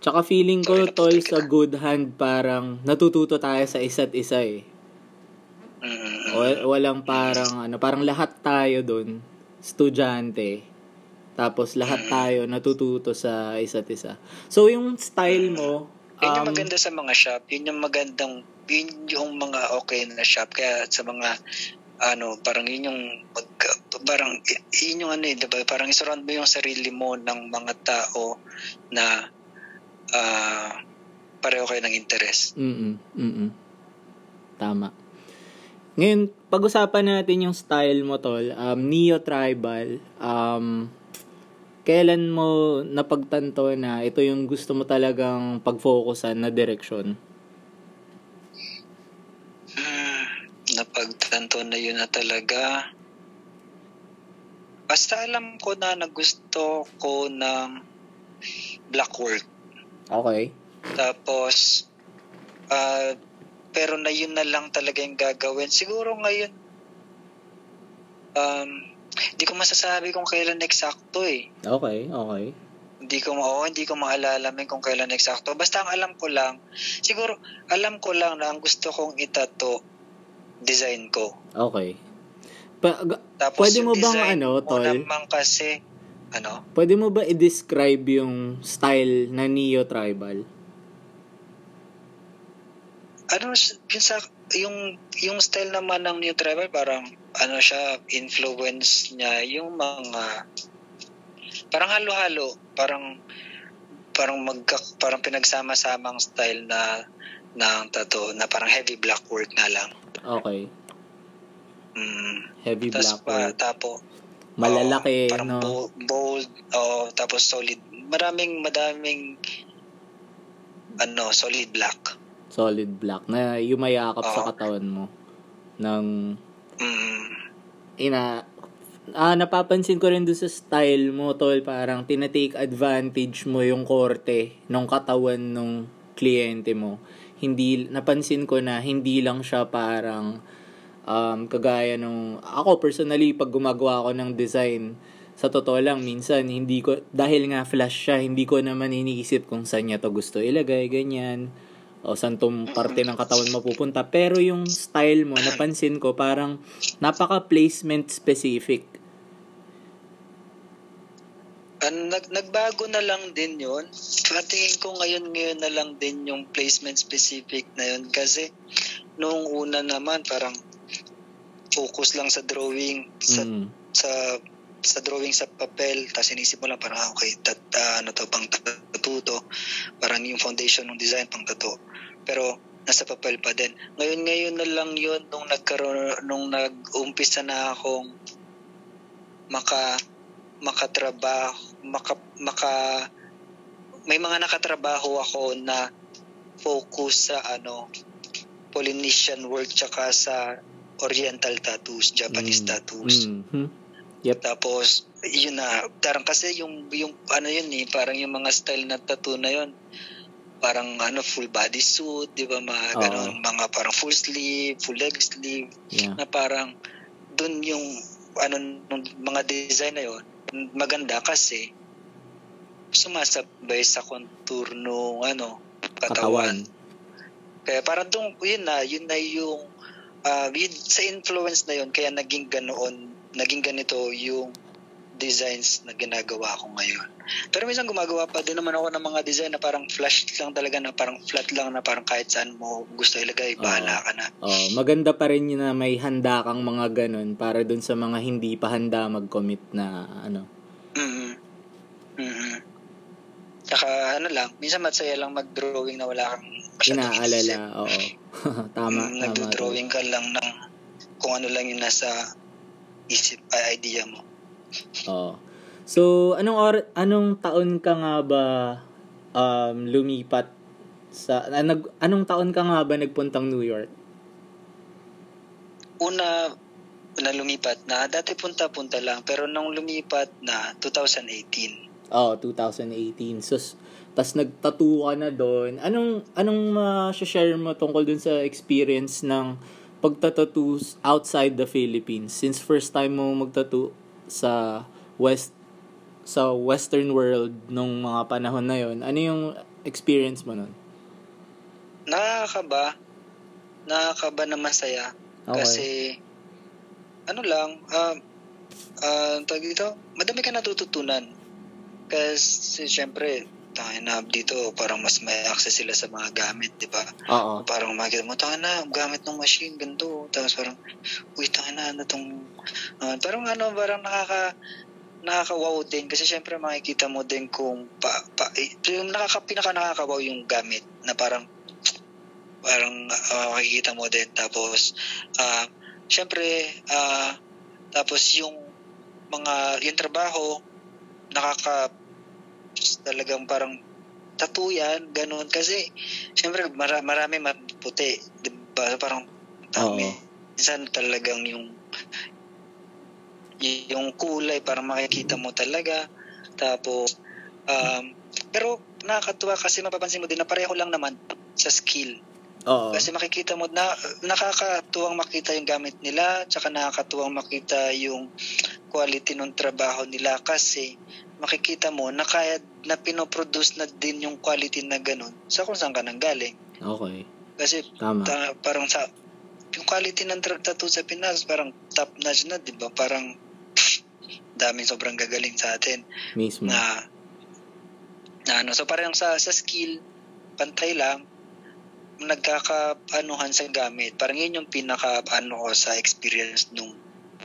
Tsaka feeling ko, tol, sa good hand, parang natututo tayo sa isa't isa eh. O, walang parang, ano, parang lahat tayo doon, estudyante. Tapos lahat tayo natututo sa isa't isa. So, yung style mo, um, yun yung um, maganda sa mga shop. Yun yung magandang, yun yung mga okay na shop. Kaya sa mga, ano, parang yun yung, mag, parang, yun yung ano eh, diba? Parang isurround mo yung sarili mo ng mga tao na uh, pareho kayo ng interest. Mm mm Tama. Ngayon, pag-usapan natin yung style mo, tol. Um, neo-tribal. Um, kailan mo napagtanto na ito yung gusto mo talagang pag-focusan na direksyon? Hmm, napagtanto na yun na talaga. Basta alam ko na na gusto ko ng black work. Okay. Tapos, uh, pero na yun na lang talaga yung gagawin. Siguro ngayon, um, hindi ko masasabi kung kailan eksakto eh. Okay, okay. Hindi ko oo, hindi ko maalala min kung kailan eksakto. Basta ang alam ko lang, siguro alam ko lang na ang gusto kong itato design ko. Okay. Pa, Tapos pwede mo bang ano, tol? naman kasi ano? Pwede mo ba i-describe yung style na neo-tribal? Ano, yung, sa, yung, yung style naman ng neo-tribal, parang, ano siya, influence niya, yung mga, parang halo-halo, parang, parang mag, parang pinagsama-samang style na, ng tattoo, na parang heavy black work na lang. Okay. Mm, heavy black work. Pa, tapo, Malalaki, uh, parang no? bold, oh, tapos solid. Maraming, madaming, ano, solid black. Solid black na yumayakap oh. sa katawan mo ng mm. ina ah, napapansin ko rin doon sa style mo, tol, parang tinatake advantage mo yung korte ng katawan ng kliyente mo. Hindi, napansin ko na hindi lang siya parang um, kagaya nung ako personally pag gumagawa ako ng design sa totoo lang minsan hindi ko dahil nga flash siya hindi ko naman iniisip kung saan niya to gusto ilagay ganyan o saan tong parte ng katawan mapupunta. Pero yung style mo, napansin ko, parang napaka-placement specific. An, nag, nagbago na lang din yun. Tingin ko ngayon ngayon na lang din yung placement specific na yun kasi nung una naman parang focus lang sa drawing sa Mm. sa sa drawing sa papel. Tapos inisip mo lang parang ah, okay tat, ah, ano to pang tattoo to. Parang yung foundation ng design pang tattoo. Pero nasa papel pa din. Ngayon ngayon na lang yun nung nagkaroon nung nag-umpisa na akong maka makatrabaho maka maka may mga nakatrabaho ako na focus sa ano Polynesian work tsaka sa Oriental tattoos, Japanese Mm. tattoos. Mhm. Yep. Tapos yun na, parang kasi yung yung ano yun eh, parang yung mga style na tattoo na yun. Parang ano full body suit, 'di ba? Mga Oo. ganun, mga parang full sleeve, full leg sleeve Yeah. na parang dun yung ano nung mga design na yun maganda kasi sumasabay sa contour nung ano katawan. Kaya parang dun, yun na, yun na yung ah, yun, sa influence na yun kaya naging ganoon, naging ganito yung designs na ginagawa ko ngayon. Pero minsan gumagawa pa din naman ako ng mga design na parang flash lang talaga na parang flat lang na parang kahit saan mo gusto ilagay, bahala ka na. Oh, maganda pa rin yun na may handa kang mga ganun para dun sa mga hindi pa handa mag-commit na ano. Mhm. Mhm. Saka ano lang, minsan masaya lang mag-drawing na wala kang. Inaalala, oo. tama, Mm, tama. Nagdo-drawing ka lang ng kung ano lang yung nasa isip, ay idea mo. Oo. So, anong or anong taon ka nga ba um, lumipat sa ah, nag, anong taon ka nga ba nagpuntang New York? Una na lumipat na, dati punta-punta lang, pero nung lumipat na, 2018. Oh, 2018. So, tas nagtattoo ka na doon. Anong anong ma-share mo tungkol dun sa experience ng pagtatattoo outside the Philippines? Since first time mo magtattoo sa west sa western world nung mga panahon na yon ano yung experience mo nun? Nakakaba, nakakaba na masaya. Okay. Kasi, ano lang, ah, ah, tawag dito, madami ka natututunan. Kasi, syempre, tayo na dito, parang mas may access sila sa mga gamit, di ba? Oo. Parang makikita mo, tayo na, gamit ng machine, ganito. Tapos parang, uy, tayo na, ano tong, ah, parang ano, parang nakaka, nakaka-wow din. Kasi syempre makikita mo din kung pa, pa eh, yung nakaka, pinaka nakaka-wow yung gamit na parang, parang ah, makikita mo din. Tapos, ah, syempre, ah, tapos yung mga, yung trabaho, nakaka, talagang parang tattoo yan, ganun. Kasi, syempre, mara, marami maputi. Di ba? Parang, Oo. uh, minsan talagang yung yung kulay parang makikita mo talaga. Tapos, um, pero nakakatuwa kasi mapapansin mo din na pareho lang naman sa skill. Oo. Kasi makikita mo na nakakatuwang makita yung gamit nila, tsaka nakakatuwang makita yung quality ng trabaho nila kasi makikita mo na kaya na pinoproduce na din yung quality na ganun sa kung saan ka nanggaling. Okay. Kasi Tama. ta- parang sa yung quality ng tra- tattoo sa Pinas parang top notch na, 'di ba? Parang daming sobrang gagaling sa atin Mismo. na na ano so parang sa sa skill pantay lang nagkakaanuhan sa gamit parang yun yung pinaka ano ko sa experience nung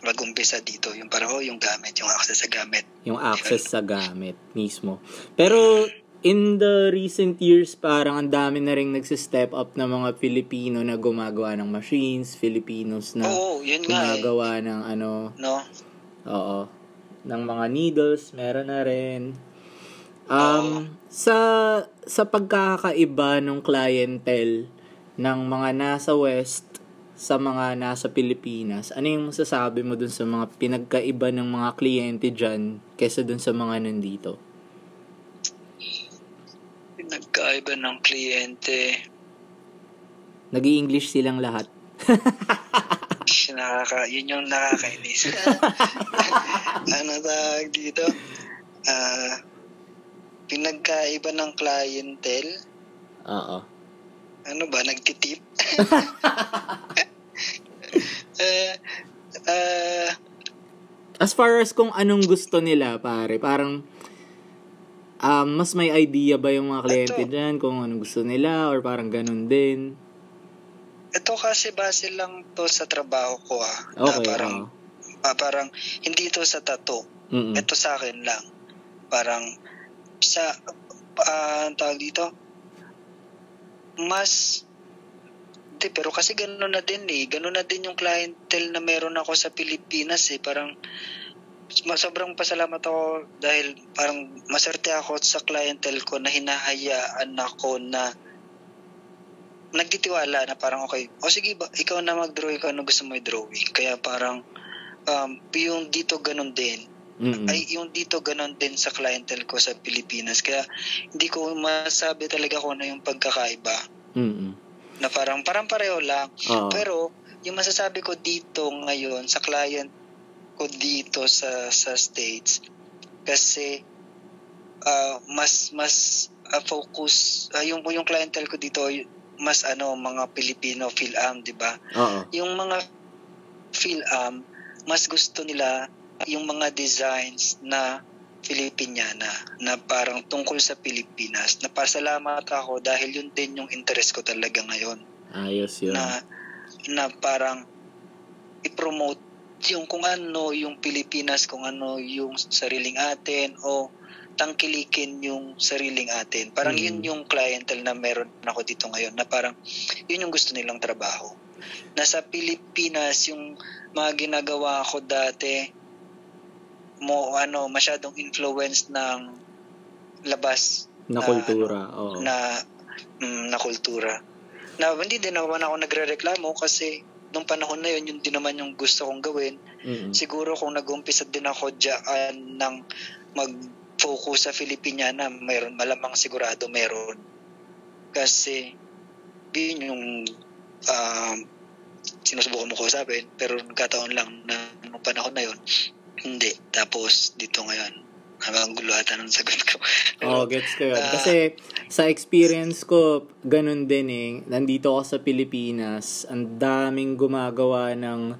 mag-umpisa dito yung parang oh yung gamit yung access sa gamit Yung access sa gamit mismo. Pero in the recent years, parang ang dami na rin nagsistep up na mga Filipino na gumagawa ng machines, Filipinos na oo yun nga eh. gumagawa ng ano, no oo, ng mga needles, meron na rin. Um, sa sa pagkakaiba ng clientele ng mga nasa West sa mga nasa Pilipinas, ano yung masasabi mo dun sa mga pinagkaiba ng mga kliyente dyan kesa dun sa mga nandito? nagkaiba ng kliyente nag english silang lahat. nakaka yun yung nakakainis ano tawag dito ah pinagkaiba ng clientele Oo. ano ba, nagtitip? uh, uh, As far as kung anong gusto nila, pare, parang um, mas may idea ba yung mga kliyente Ito. dyan kung anong gusto nila or parang ganun din? ito kasi base lang to sa trabaho ko ah. Na Okay, parang, oo. ah, parang hindi ito sa tattoo. Mm-mm. Ito sa akin lang. Parang sa ang tawag dito mas di, pero kasi gano'n na din eh. Gano'n na din yung clientele na meron ako sa Pilipinas eh. Parang sobrang pasalamat ako dahil parang maserte ako sa clientele ko na hinahayaan ako na nagtitiwala na parang okay, o sige ba, ikaw na mag-drawing ikaw na gusto mo i-drawing. Kaya parang um, yung dito ganun din Mm-mm. ay yung dito ganon din sa clientele ko sa Pilipinas. Kaya hindi ko masabi talaga kung ano yung pagkakaiba Mm-mm. Na parang parang pareho lang. Oo. Pero yung masasabi ko dito ngayon sa client ko dito sa sa States kasi ah, mas mas ah, focus ah, yung yung clientele ko dito mas ano mga Pilipino Phil-Am, 'di ba? Oo. yung mga Phil-Am, mas gusto nila yung mga designs na Filipiniana na parang tungkol sa Pilipinas. Napasalamat ako dahil yun din yung interest ko talaga ngayon. Ayos yun. Na, na parang i-promote yung kung ano yung Pilipinas, kung ano yung sariling atin o tangkilikin yung sariling atin. Parang Mm. yun yung clientele na meron ako dito ngayon na parang yun yung gusto nilang trabaho. Nasa Pilipinas yung mga ginagawa ko dati mo ano masyadong influence ng labas na na kultura. Oo. na mm, na kultura. Na hindi din naman ako nagrereklamo kasi nung panahon na yun, yun din naman yung gusto kong gawin. Mm-mm. Siguro kung nag-umpisa din ako dyan ng mag-focus sa Filipiniana, mayroon malamang sigurado meron. Kasi yun yung um, sinusubukan mo ko sabihin, pero nagkataon lang na nung panahon na yun, hindi. Tapos dito ngayon, habang gulo ata ng sagot ko. Oo, gets ko yun. Ah. Kasi sa experience ko, ganun din eh. Nandito ako sa Pilipinas, ang daming gumagawa ng...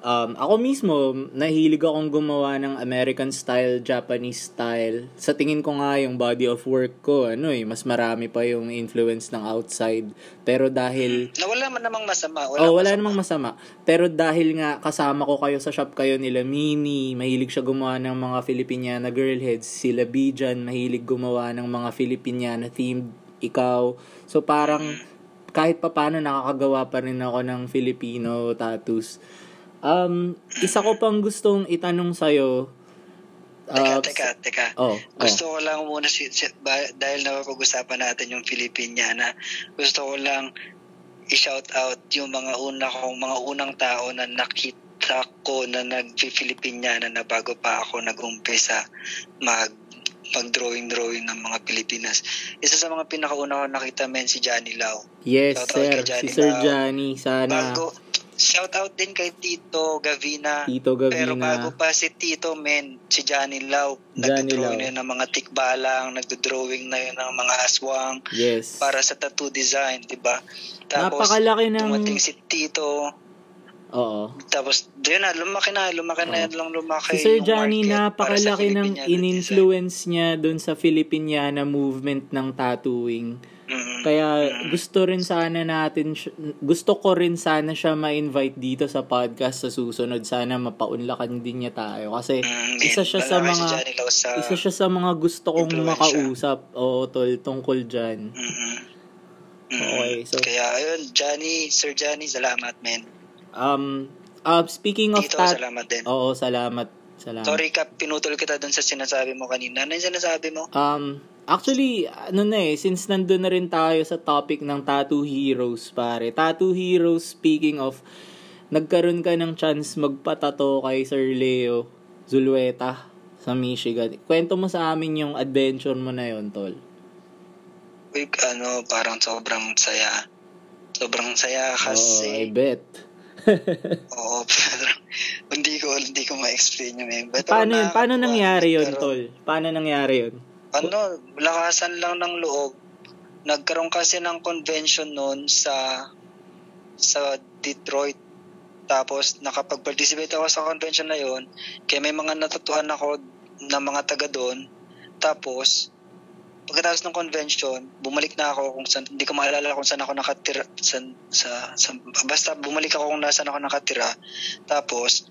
Um, ako mismo, nahilig akong gumawa ng American style, Japanese style. Sa tingin ko nga yung body of work ko, ano eh, mas marami pa yung influence ng outside. Pero dahil na wala man namang masama. Wala oh, wala masama. namang masama. Pero dahil nga kasama ko kayo sa shop kayo nila Mini, mahilig siya gumawa ng mga Filipiniana girl heads. Sila Bijan, mahilig gumawa ng mga Filipiniana themed ikaw. So parang kahit papano nakakagawa pa rin ako ng Filipino tattoos. Um, isa ko pang gustong itanong sa'yo. Teka, uh, teka, teka. Oh, oh. Gusto ko lang muna, si, si- dahil napapag-usapan natin yung Filipiniana, gusto ko lang i-shout out yung mga una kong, mga unang tao na nakita ko na nag-Filipiniana na bago pa ako nag-umpisa mag mag-drawing-drawing ng mga Pilipinas. Isa sa mga pinakauna ko nakita men si Johnny Lau. Yes, Shoutout sir. Si Sir Lau. Johnny, sana. Bago, shout out din kay Tito Gavina. Tito Pero Gavina. bago pa si Tito, men, si Johnny Lau, Johnny nagdodrawing na ng mga tikbalang, nagdodrawing na yun ng mga aswang Yes. para sa tattoo design, di ba? Tapos, Napakalaki ng... dumating si Tito, Oo. tapos, yun na, lumaki na, lumaki na yan lang lumaki. Si Sir Johnny, napakalaki ng in-influence niya doon sa Filipiniana movement ng tattooing. Mhm. Kaya gusto rin sana natin, gusto ko rin sana siya ma-invite dito sa podcast sa susunod. Sana mapaunlakan din niya tayo. Kasi Mm, isa siya sa si mga, Lau sa, isa siya sa mga gusto kong makausap. Oo, tol, tungkol dyan. Mhm. Mhm. Okay, so- Kaya, ayun, Johnny, Sir Johnny, salamat, men. Um, uh, speaking of Tito, tat... salamat din. Oo, salamat. Salamat. Sorry ka, pinutol kita dun sa sinasabi mo kanina. Ano yung sinasabi mo? Um, actually, ano na eh, since nandun na rin tayo sa topic ng Tattoo Heroes, pare. Tattoo Heroes, speaking of, nagkaroon ka ng chance magpatato kay Sir Leo Zulueta sa Michigan. Kwento mo sa amin yung adventure mo na yon tol. Uy, ano, parang sobrang saya. Sobrang saya Oo, I kasi, bet. oo, parang, hindi ko, hindi ko ma-explain yun. Eh. But, paano yun? Paano nangyari yun, pero, tol? Paano nangyari yun? Ano, lakasan lang ng loob. nagkaroon kasi ng convention noon sa sa Detroit. Tapos nakapag-participate ako sa convention na yon. Kaya may mga natutuhan ako na mga taga doon. Tapos pagkatapos ng convention, bumalik na ako kung saan, hindi ko maalala kung saan ako nakatira, saan, sa, sa, basta bumalik ako kung nasaan ako nakatira. Tapos,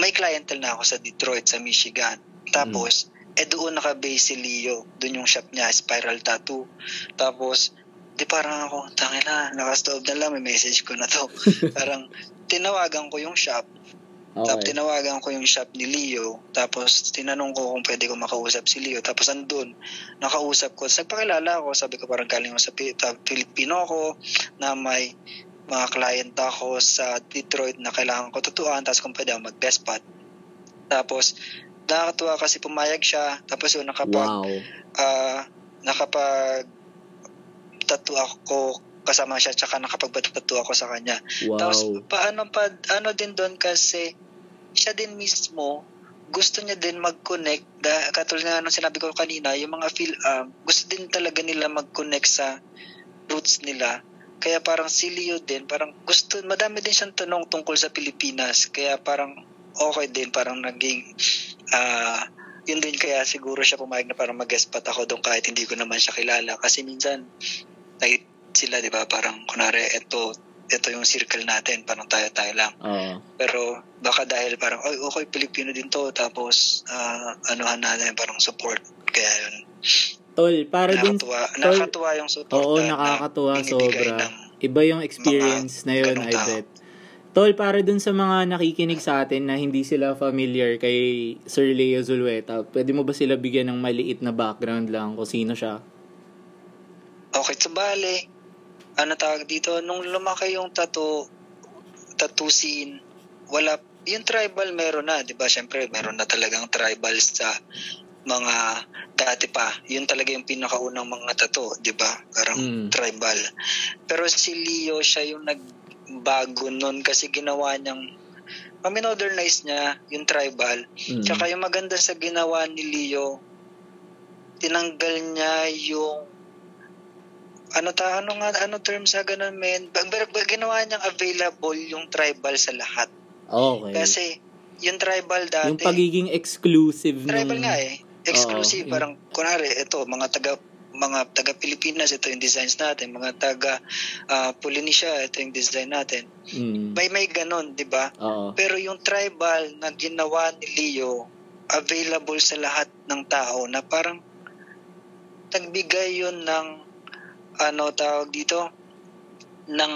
may clientele na ako sa Detroit, sa Michigan. Tapos, mm. Eh doon naka-base si Leo. Doon yung shop niya, Spiral Tattoo. Tapos, di parang ako, tangin na, nakastove na lang, may message ko na to. parang, tinawagan ko yung shop. Okay. Tapos tinawagan ko yung shop ni Leo. Tapos tinanong ko kung pwede ko makausap si Leo. Tapos andun, nakausap ko. Nagpakilala ako. Sabi ko parang galing ako sa Filipino ko na may mga client ako sa Detroit na kailangan ko tutuan. Tapos kung pwede ako mag-best spot. Tapos nakakatuwa kasi pumayag siya. Tapos yun, nakapag, wow. uh, nakapag tattoo ako kasama siya tsaka nakapagpatato ako sa kanya. Wow. Tapos paano pa ano din doon kasi siya din mismo gusto niya din mag-connect da, katulad nga nung sinabi ko kanina yung mga feel um, gusto din talaga nila mag-connect sa roots nila kaya parang si Leo din parang gusto madami din siyang tanong tungkol sa Pilipinas kaya parang okay din parang naging uh, yun din kaya siguro siya pumayag na parang mag-guest spot ako doon kahit hindi ko naman siya kilala kasi minsan like, sila, di ba? Parang, kunwari, ito, ito yung circle natin, parang tayo-tayo lang. Uh. Pero, baka dahil parang, oy, okay, Pilipino din to, tapos, uh, anuhan natin, parang support. Kaya yun. Tol, para din... Nakakatuwa yung support. Oo, nakakatuwa sobra. Iba yung experience na yun, I bet. Tol, para dun sa mga nakikinig sa atin na hindi sila familiar kay Sir Leo Zulueta, pwede mo ba sila bigyan ng maliit na background lang kung sino siya? Okay, so bale, ano tawag dito, nung lumaki yung tattoo, tattoo scene, wala, yung tribal meron na, di ba? Siyempre, meron na talagang tribal sa mga dati pa. Yun talaga yung pinakaunang mga tattoo, di ba? Parang mm. tribal. Pero si Leo, siya yung nagbago nun kasi ginawa niyang ma-modernize niya yung tribal. Mm. Tsaka yung maganda sa ginawa ni Leo, tinanggal niya yung ano ta ano nga ano term sa ganun men ginawa niyang available yung tribal sa lahat okay kasi yung tribal dati yung pagiging exclusive tribal nung... nga eh exclusive Oo, parang yung... kunwari ito mga taga mga taga Pilipinas ito yung designs natin mga taga uh, Polynesia ito yung design natin mm. may may ganun di ba pero yung tribal na ginawa ni Leo available sa lahat ng tao na parang nagbigay yun ng ano tawag dito ng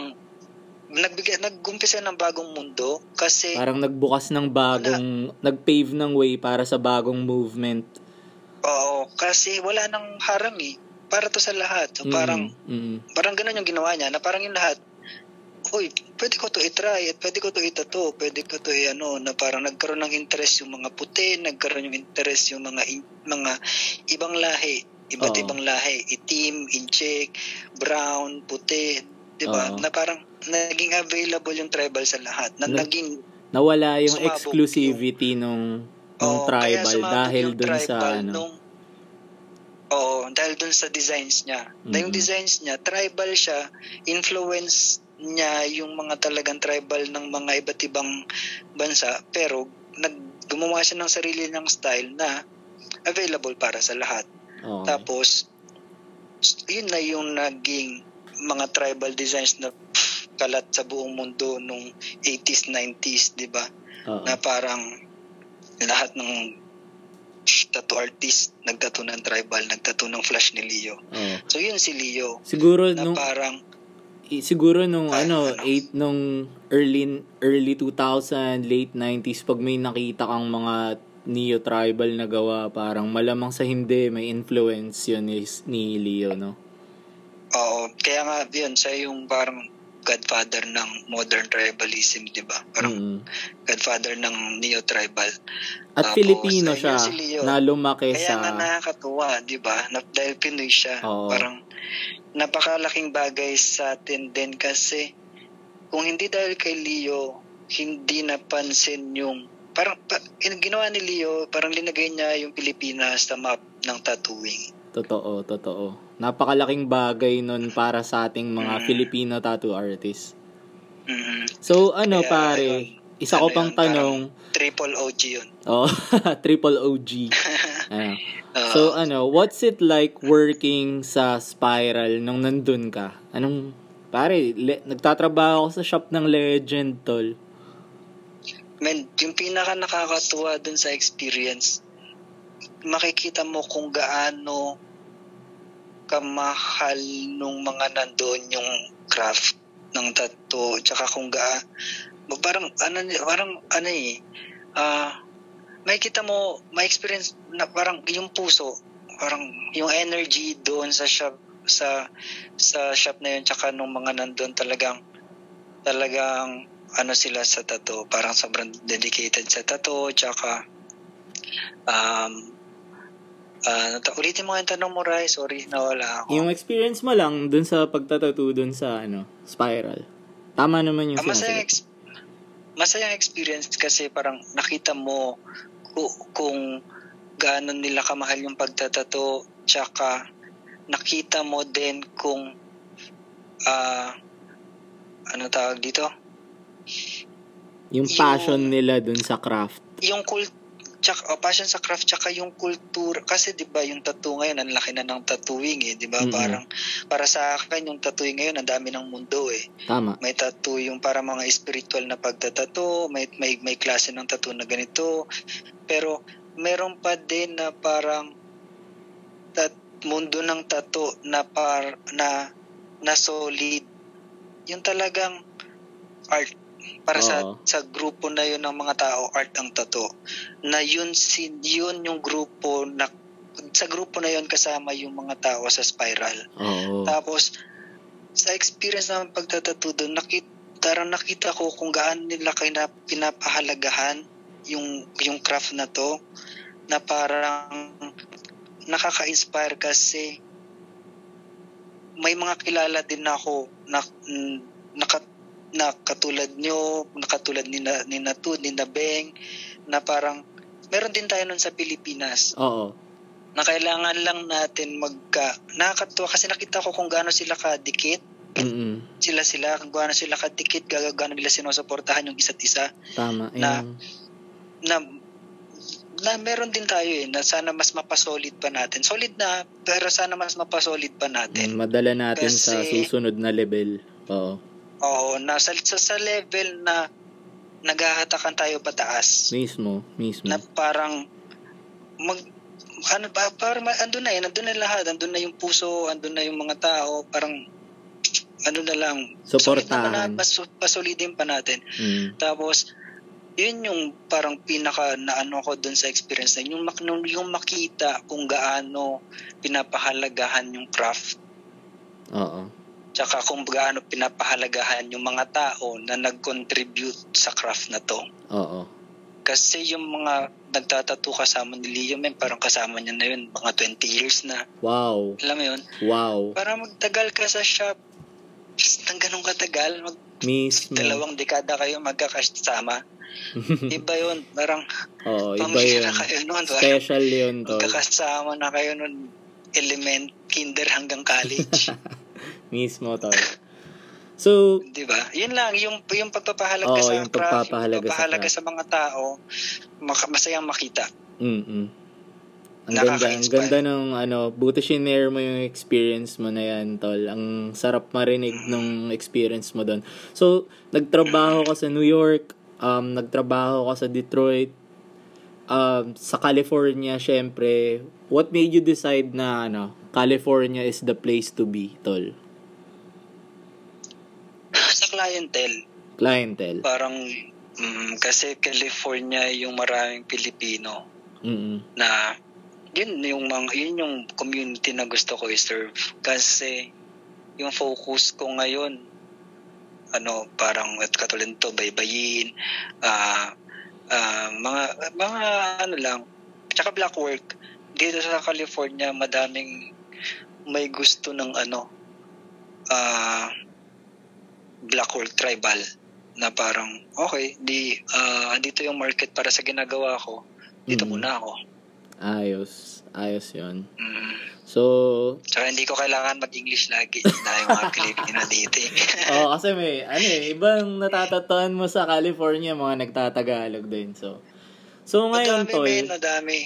nagbigay nagumpisa ng bagong mundo kasi parang nagbukas ng bagong wala, nagpave ng way para sa bagong movement. Oo, kasi wala nang harang eh. Para to sa lahat. So, parang mm. parang ganoon yung ginawa niya na parang yung lahat Uy, pwede ko to i-try at pwede ko to itato, pwede ko to i-ano, na parang nagkaroon ng interest yung mga puti, nagkaroon yung interest yung mga in, mga ibang lahi iba't Oo. ibang lahi, itim, incheck, brown, puti, 'di ba? Na parang naging available yung tribal sa lahat. Na, na naging nawala yung exclusivity yung, nung nung Oo, tribal dahil dun sa ano. Nung, Oo, dahil dun sa designs niya. Mm-hmm. Yung designs niya, tribal siya, influence niya yung mga talagang tribal ng mga iba't ibang bansa, pero nag gumawa siya ng sarili niyang style na available para sa lahat. Okay. Tapos, yun na yung naging mga tribal designs na kalat sa buong mundo nung 80s, 90s, di ba? Uh-huh. Na parang lahat ng tattoo artist nagtattoo ng tribal, nagtattoo ng flash ni Leo. Uh-huh. So yun si Leo. Siguro na nung parang siguro nung ay, ano, ano, eight nung early early 2000, late 90s pag may nakita kang mga neo-tribal na gawa, parang malamang sa hindi, may influence yun ni, ni Leo, no? Oo, kaya nga yun, siya yung parang godfather ng modern tribalism, di ba? Parang mm. godfather ng neo-tribal. At Tapos, Filipino siya, si Leo. na lumaki kaya sa... Kaya nga nakakatuwa, di ba? Na, dahil Pinoy siya. Oo. Parang napakalaking bagay sa atin din kasi kung hindi dahil kay Leo, hindi napansin yung parang pa, ginawa ni Leo, parang linagay niya yung Pilipinas sa map ng tattooing. Totoo, totoo. Napakalaking bagay nun para sa ating mga Mm. Filipino tattoo artists. Mm. So, ano Kaya, pare, ayun. isa ko Ano pang yun, tanong. Triple OG yun. Oh, triple OG. Ano. Oo. So, ano, what's it like working sa Spiral nung nandun ka? Anong, pare, le- nagtatrabaho ako sa shop ng Legend, tol. Men, yung pinaka nakakatuwa dun sa experience, makikita mo kung gaano kamahal nung mga nandoon yung craft ng tattoo, tsaka kung ga parang ano parang ano eh ah makikita mo may experience na parang yung puso parang yung energy doon sa shop sa sa shop na yun tsaka nung mga nandoon talagang talagang ano sila sa tattoo parang sobrang dedicated sa tattoo tsaka um ah nata- ulitin mo yung tanong mo Rai sorry nawala ako Yung experience mo lang dun sa pagtatattoo dun sa, ano, Spiral. Tama naman yung Ah, sinasagot. ex- masayang experience kasi parang nakita mo ku- kung gaano nila kamahal yung pagtatato tsaka nakita mo din kung ah ano tawag dito Yung yung- passion nila dun sa craft. yung cult tsaka oh, passion sa craft tsaka yung kultura kasi 'di ba yung tattoo ngayon ang laki na ng tattooing eh 'di ba Mm-mm. parang para sa akin yung tattooing ngayon ang dami ng mundo eh Tama. may tattoo yung para mga spiritual na pagtatato, may may may klase ng tattoo na ganito. Pero meron pa din na parang tat, mundo ng tattoo na par na na solid. Yung talagang art para sa Oo. sa grupo na yun ng mga tao art ang tattoo na yun si yun yung grupo na sa grupo na yun kasama yung mga tao sa spiral Oo. tapos, sa experience naman pagtatato doon, nakita, tarang nakita ko kung gaano nila kina, pinapahalagahan yung, yung craft na to, na parang nakaka-inspire kasi may mga kilala din ako na, mm, naka, na katulad nyo, nakatulad ni na, ni Natu, ni Nabeng, na parang meron din tayo nun sa Pilipinas Oo. na kailangan lang natin magka nakakatuwa kasi nakita ko kung gaano sila kadikit Mm-mm. sila sila kung gaano sila kadikit gaano nila sinusuportahan yung isa't isa Tama. Na- Yung- na na meron din tayo eh na sana mas mapasolid pa natin solid na pero sana mas mapasolid pa natin madala natin sa Kasi- susunod na level. Oo. Oo na sa, sa, level na naghahatakan tayo pataas Mismo. Mismo. na parang mag ano ba parang andun na eh andun na lahat andun na yung puso andun na yung mga tao parang ano na lang Suportahan. mas, pasolidin pa natin Mm. tapos yun yung parang pinaka na ano ko dun sa experience na yun, yung, mak- yung makita kung gaano pinapahalagahan yung craft Oo. Tsaka kung gaano pinapahalagahan yung mga tao na nag-contribute sa craft na to Oo. Kasi yung mga nagtatato kasama ni Leo, men, parang kasama niya na yun, mga 20 years na. Wow. Alam mo yun? Wow. Para magtagal ka sa shop, just ng ganun katagal, mag Mismo. dalawang dekada kayo magkakasama. Iba yun, parang Oo, iba yun. na kayo nun. Special yun, tol. magkakasama na kayo nun, element, kinder hanggang college. Mismo, tol. So, Di ba? Yun lang, yung, yung pagpapahalaga Oo, sa yung craft, pagpapahalaga sa yung pagpapahalaga craft. sa, mga tao, maka, masayang makita. mm Ang ganda, ang ganda ng ano, buti shinare mo yung experience mo na yan, tol. Ang sarap marinig nung experience mo doon. So, nagtrabaho ka sa New York, um, nagtrabaho ka sa Detroit, um, sa California, syempre. What made you decide na, ano, California is the place to be, tol? Clientele, Clientele. parang mm, kasi California yung maraming Pilipino mm na yun yung mga yun yung community na gusto ko i-serve. Kasi yung focus ko ngayon ano parang at katulad nito baybayin ah ah, mga mga ano lang tsaka black work. Dito sa California madaming may gusto ng ano ah black work tribal na parang okay di ah andito yung market para sa ginagawa ko dito Mm. muna ako Ayos. Ayos yon Mm. So, Tsaka hindi ko kailangan mag-English lagi na yung mga Pilipino dito. oh, kasi may, ano eh, ibang natatatuan mo sa California, mga nagtatagalog din. So, so ngayon, Madami, tol, men, madami.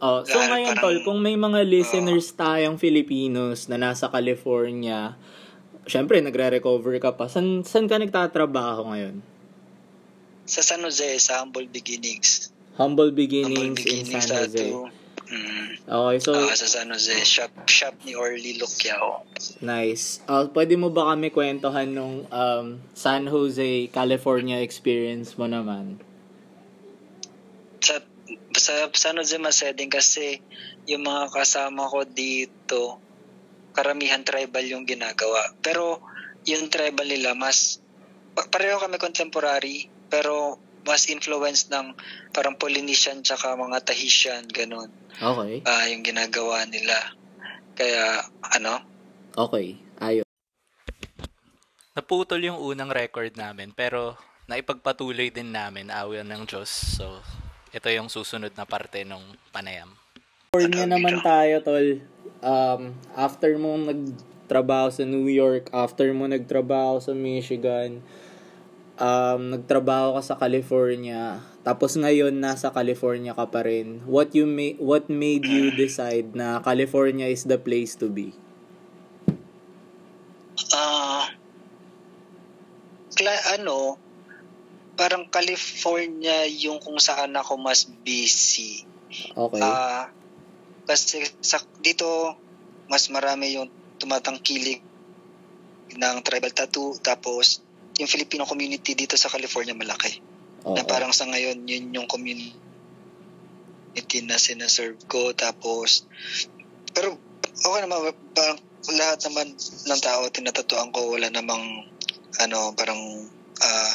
oh, so Dahil ngayon, parang- tol, kung may mga listeners tayong Filipinos na nasa California, syempre, nagre-recover ka pa. San, san ka nagtatrabaho ngayon? Sa San Jose, sa Humble Beginnings. Humble Humble Beginnings, in Beginnings San sa Jose. to, mm, Okay, so, ah, sa San Jose, shop, shop ni Orly Luciao. nice. Uh, pwede mo ba kami kwentuhan nung um, San Jose, California experience mo naman? Sa, sa San Jose Maseding kasi yung mga kasama ko dito, karamihan tribal yung ginagawa. Pero yung tribal nila mas, pa- pareho kami contemporary, pero mas influence ng parang Polynesian tsaka mga Tahitian, ganun. Okay. ah yung ginagawa nila. Kaya, ano, Okay. Ayos. Naputol yung unang record namin pero naipagpatuloy din namin awan ng Diyos. So, ito yung susunod na parte ng panayam. California naman tayo, tol. Um, after mo nagtrabaho sa New York, after mo nagtrabaho sa Michigan, um, nagtrabaho ka sa California, tapos ngayon nasa California ka pa rin. What you ma- what made you decide na California is the place to be? ah kla- ano, parang California yung kung saan ako mas busy. Okay. Ah, kasi sa, dito, mas marami yung tumatangkilik ng tribal tattoo. Tapos, yung Filipino community dito sa California malaki. Oo. Na parang sa ngayon, yun yung community na sinaserve ko. Tapos, pero okay naman, parang lahat naman ng tao tinatatuan ko, wala namang ano, parang ah,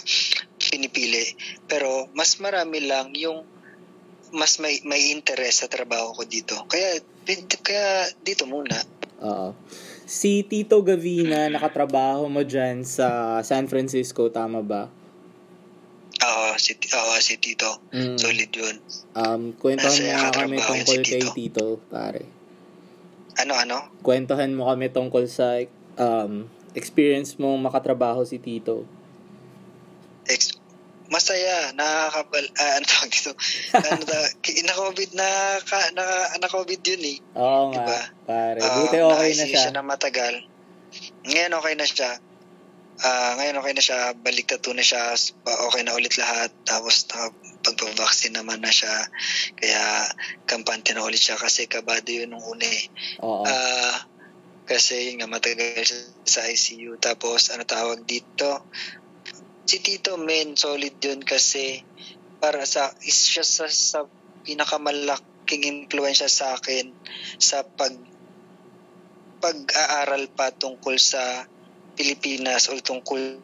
pinipili. Pero mas marami lang yung mas may may interest sa trabaho ko dito. Kaya kaya dito muna. Oo. Si Tito Gavina, nakatrabaho mo dyan sa San Francisco, tama ba? Oo, si oo, si Tito. Mm. Solid yun. Um, kwentuhan mo nga kami tungkol si kay Tito. Tito, pare. Ano ano? Kwentuhan mo kami tungkol sa um, experience mo makatrabaho si Tito. Ex- masaya, nakakabal, ah, ano tawag dito? ano ta, na-COVID na, ka, na, na-COVID yun eh. Oo nga, Diba? pare. Ah, Buti okay na siya. siya na matagal. Ngayon okay na siya. Ah, ngayon okay na siya, balik tattoo na siya, okay na ulit lahat. Tapos pagpavaksin naman na siya. Kaya kampante na ulit siya kasi kabado yun nung una eh. Oo. Ah, kasi yun nga matagal siya sa ICU. Tapos ano tawag dito? Si Tito men solid yun kasi para sa is siya sa, sa pinakamalaking impluensya sa akin sa pag pag-aaral pa tungkol sa Pilipinas o tungkol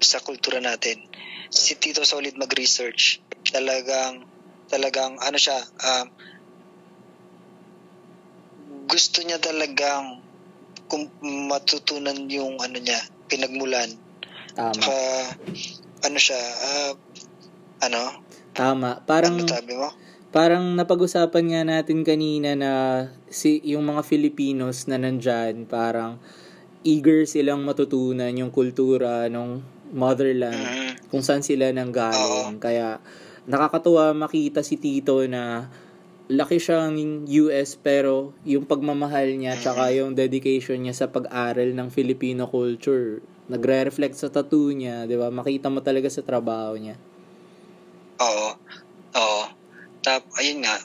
sa kultura natin. Si Tito solid mag-research. Talagang talagang ano siya um, gusto niya talagang kung matutunan yung ano niya, pinagmulan. Tama. Saka, ano siya, ah, ano? Tama. Parang, ano sabi mo? parang napag-usapan nga natin kanina na si, yung mga Filipinos na nandyan, parang eager silang matutunan yung kultura ng motherland. Mhm. kung saan sila nanggaling. Kaya nakakatuwa makita si Tito na laki siyang US pero yung pagmamahal niya tsaka yung dedication niya sa pag-aral ng Filipino culture nagre-reflect sa tattoo niya, 'di ba? Makita mo talaga sa trabaho niya. Oo. Oo. Tap, ayun nga.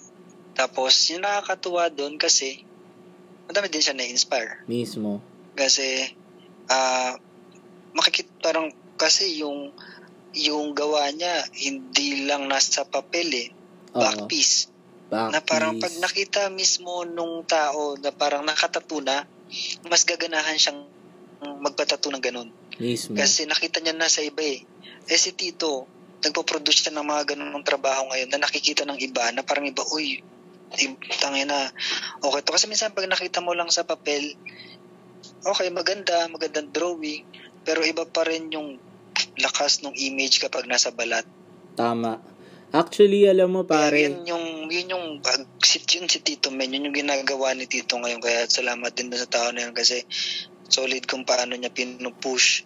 Tapos, yung nakakatuwa doon kasi, madami din siya na-inspire. Mismo. Kasi, ah, makikita parang, kasi yung, yung gawa niya, hindi lang nasa papel eh. Back Oo. piece. Back na parang pag nakita mismo nung tao na parang nakatatu na, mas gaganahan siyang magpatato ng ganun. mismo. Kasi nakita niya na sa iba eh. Eh si Tito, nagpo-produce siya ng mga ganun trabaho ngayon na nakikita ng iba na parang iba, uy, tangin na, okay to. Kasi minsan pag nakita mo lang sa papel, okay, maganda, magandang drawing, pero iba pa rin yung lakas ng image kapag nasa balat. Tama. Actually, alam mo pare, Yun yung, yun yung, si, yun si Tito Men, yun yung ginagawa ni Tito ngayon. Kaya salamat din sa tao na yun kasi solid kung paano niya pinupush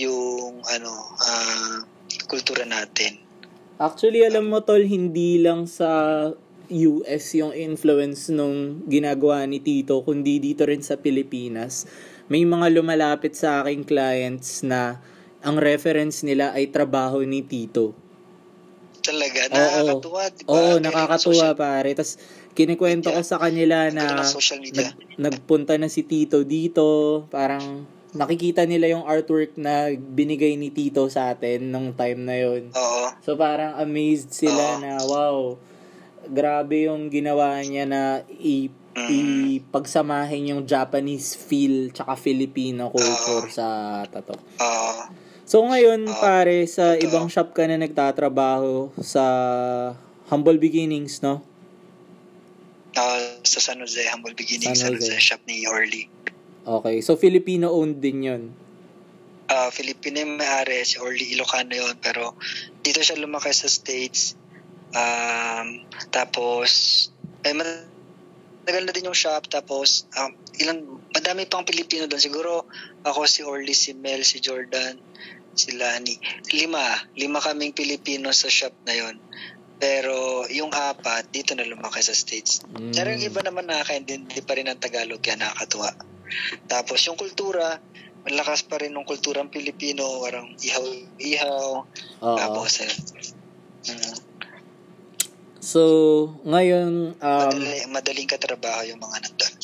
yung, ano, ah, kultura natin. Actually, alam mo tol, hindi lang sa US yung influence nung ginagawa ni Tito, kundi dito rin sa Pilipinas. May mga lumalapit sa aking clients na ang reference nila ay trabaho ni Tito. Talaga, Oo. nakakatuwa, di ba? Oo, nakakatuwa social- pare. Tapos, kinikwento ko sa kanila na nag, nagpunta na si Tito dito. Parang, nakikita nila yung artwork na binigay ni Tito sa atin nung time na yon Oo. So parang amazed sila Oo. na wow, grabe yung ginawa niya na i Mm. ipagsamahin yung Japanese feel tsaka Filipino culture sa tato. Oo. So ngayon Oo. pare sa ibang shop ka na nagtatrabaho sa Humble Beginnings, no? Ah, sa San Jose, Humble Beginnings, San San Jose, Jose. shop ni Orly. Okay. So Filipino owned din 'yon. Ah, Filipino yung may-ari, si Orly Ilocano yon pero dito siya lumaki sa States. Um, tapos, eh, matagal na din yung shop. Tapos, um, ilang, madami pang Pilipino doon. Siguro, ako, si Orly, si Mel, si Jordan, si Lani. Lima. Lima kaming Pilipino sa shop na yon Pero, yung apat, dito na lumaki sa States. Mm. Pero yung iba naman nakakaintindi pa rin ng Tagalog, kaya nakakatuwa. Tapos yung kultura, malakas pa rin ng kulturang Pilipino, parang ihaw-ihaw. Oo. Tapos, eh, mm, So ngayon um madali, madaling katrabaho yung mga nandun.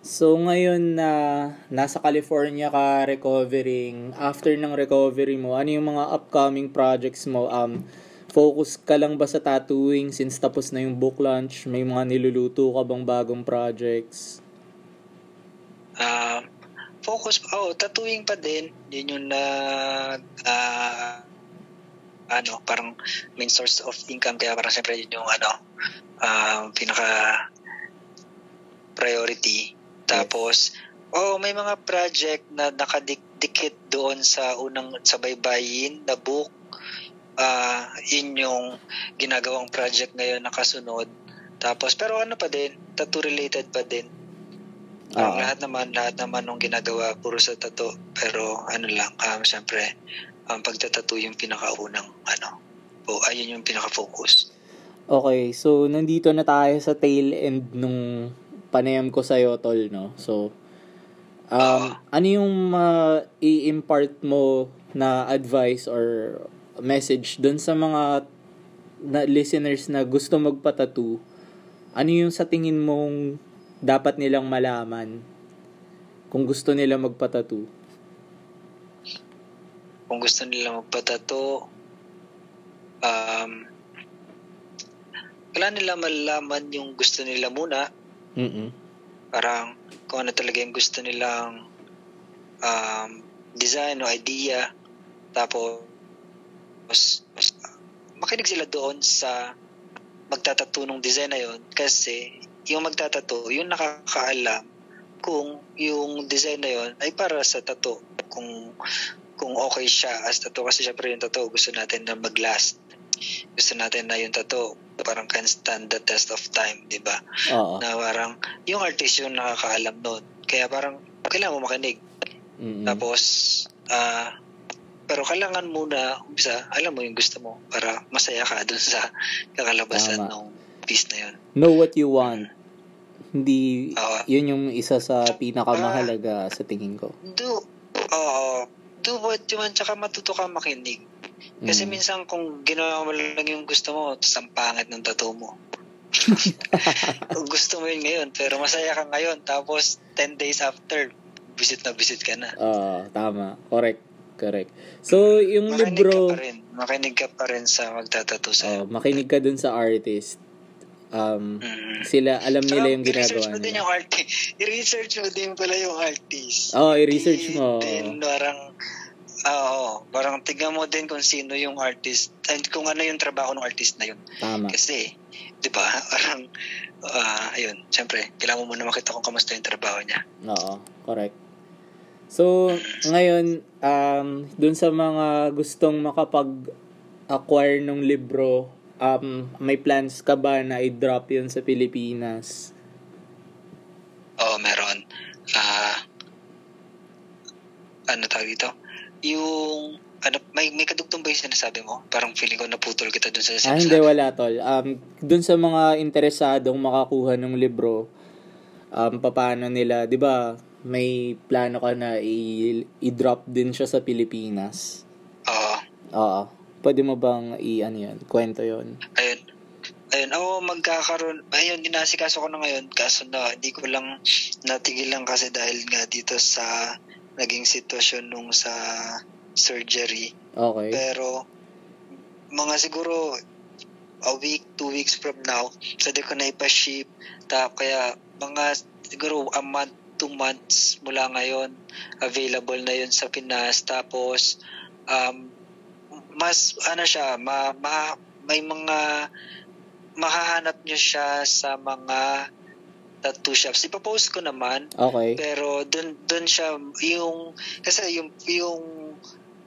So ngayon na nasa California ka recovering, after ng recovery mo, ano yung mga upcoming projects mo? Um focus ka lang ba sa tattooing since tapos na yung book launch? May mga niluluto ka bang bagong projects? Ah, focus, oh, tattooing pa din. Yun yung na, ah, ano, parang main source of income. Kaya parang siyempre yun yung ano, ah, pinaka priority. Tapos, oh, may mga project na nakadikit doon sa unang sa baybayin na book. Ah, yun yung ginagawang project ngayon nakasunod. Tapos, pero ano pa din, tattoo related pa din. Parang Oo. lahat naman, lahat naman nung ginagawa, puro sa tattoo. Pero ano lang, um, syempre, ang um, pagtatattoo yung pinakaunang, ano, o ayun yung pinaka-focus. Okay, so nandito na tayo sa tail end nung panayam ko sa'yo, tol, no? So, um, ano yung uh, i-impart mo na advice or message dun sa mga na listeners na gusto magpatattoo? Ano yung sa tingin mong dapat nilang malaman kung gusto nila magpatattoo? Kung gusto nila magpatato, um, kailangan nila malaman yung gusto nila muna. Mm Parang kung ano talaga yung gusto nilang um, design o idea. Tapos, makinig sila doon sa magtatato ng design na yon kasi yung magtatato, yung nakakaalam kung yung design na yon ay para sa tato. Kung kung okay siya as tato kasi syempre yung tato gusto natin na mag-last. Gusto natin na yung tato parang can stand the test of time, di ba? Na parang yung artist yung nakakaalam noon. Kaya parang kailangan mo makinig. Mm-mm. Tapos, ah, pero kailangan muna, umpisa, alam mo yung gusto mo para masaya ka dun sa kakalabasan Tama. ng piece na yun. Know what you want. Hindi, Oo. yun yung isa sa pinakamahalaga sa tingin ko. do, oo, do what you want, tsaka matuto ka makinig. Kasi Mm. minsan kung ginawa mo lang yung gusto mo, tapos ang pangit ng tattoo mo. gusto mo yun ngayon, pero masaya ka ngayon, tapos 10 days after, visit na visit ka na. Oo, tama. Correct. Correct. So, yung Makinig libro, ka pa rin. Makinig ka pa rin sa magtatato sa'yo. oh, makinig ka dun sa artist. Um, Mm. sila, alam nila yung i-research ginagawa mo din nila. yung artist. I-research mo din pala yung artist. Oo, i-research Di- mo. Din, parang, ah, oo, parang tignan mo din kung sino yung artist and kung ano yung trabaho ng artist na yun. Tama. Kasi, di ba, parang, ah, ayun, syempre, kailangan mo muna makita kung kamusta yung trabaho niya. Oo, correct. So, ngayon, um, dun sa mga gustong makapag-acquire ng libro, um, may plans ka ba na i-drop yun sa Pilipinas? Oo, meron. Ah, ano tawag dito? Yung, ano, may, may kadugtong ba yung sinasabi mo? Parang feeling ko naputol kita dun sa Ah, hindi, sinasabi. wala, tol. Um, dun sa mga interesadong makakuha ng libro, um, paano nila, di ba, may plano ka na i- i-drop din siya sa Pilipinas? Oo. Oo. Pwede mo bang i, ano yun, kwento yun? ayun. Ayun, ako magkakaroon, ayun, dinasikaso ko na ngayon, kaso na, hindi ko lang natigilan kasi dahil nga dito sa naging sitwasyon nung sa surgery. Okay. Pero, mga siguro, a week, two weeks from now, pwede ko na ipa-ship. Ta, kaya, mga, siguro, a month, two months mula ngayon, available na yun sa Pinas. Tapos, um, mas, ano siya, ma, ma, may mga, mahahanap nyo siya sa mga tattoo shops. Ipapost ko naman, Okay. pero dun dun siya yung kasi yung yung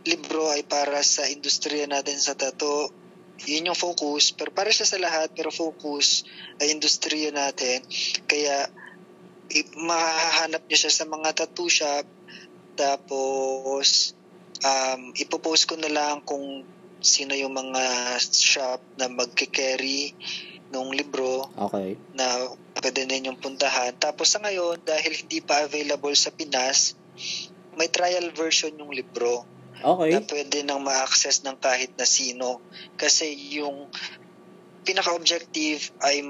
libro ay para sa industriya natin sa tattoo. Yun yung focus, pero para siya sa lahat, pero focus ay industriya natin. Kaya mahahanap niyo siya sa mga tattoo shop tapos um, ipopost ko na lang kung sino yung mga shop na magke-carry nung libro Okay. na pwede na inyong puntahan. Tapos sa ngayon, dahil hindi pa available sa Pinas, may trial version yung libro Okay. na pwede nang ma-access ng kahit na sino. Kasi yung pinaka-objective ay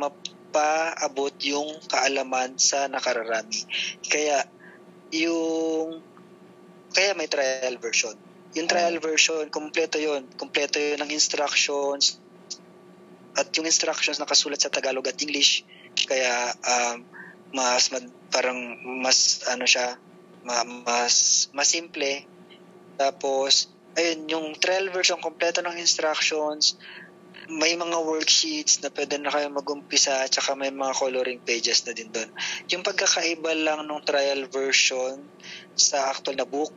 mapaabot yung kaalaman sa nakararami. Kaya yung kaya may trial version. Yung trial version, kompleto yon Kompleto yun ng instructions, at yung instructions nakasulat sa Tagalog at English. Kaya um, mas mad, parang mas ano siya ma, mas mas simple. Tapos ayun yung trial version kompleto ng instructions may mga worksheets na pwede na kayo mag-umpisa at saka may mga coloring pages na din doon. Yung pagkakaiba lang ng trial version sa actual na book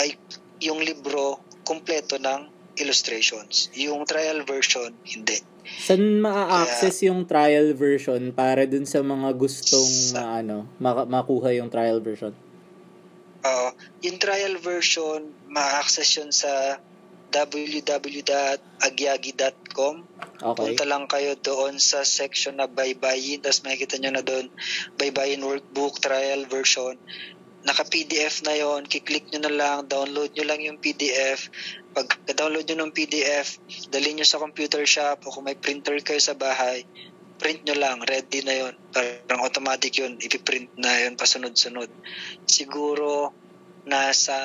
ay yung libro kompleto ng illustrations. Yung trial version, hindi. Saan ma-access yung trial version para dun sa mga gustong Sa- ano, makuha yung trial version? Uh, yung trial version, ma-access yun sa www.agyagi.com. Okay. Punta lang kayo doon sa section na baybayin, tapos makikita nyo na doon, baybayin workbook, trial version. Naka-PDF na yon kiklik nyo na lang, download nyo lang yung PDF. Pag download nyo ng PDF, dalhin nyo sa computer shop o kung may printer kayo sa bahay, print nyo lang, ready na yon Parang automatic yun, ipiprint na yun pasunod-sunod. Siguro, nasa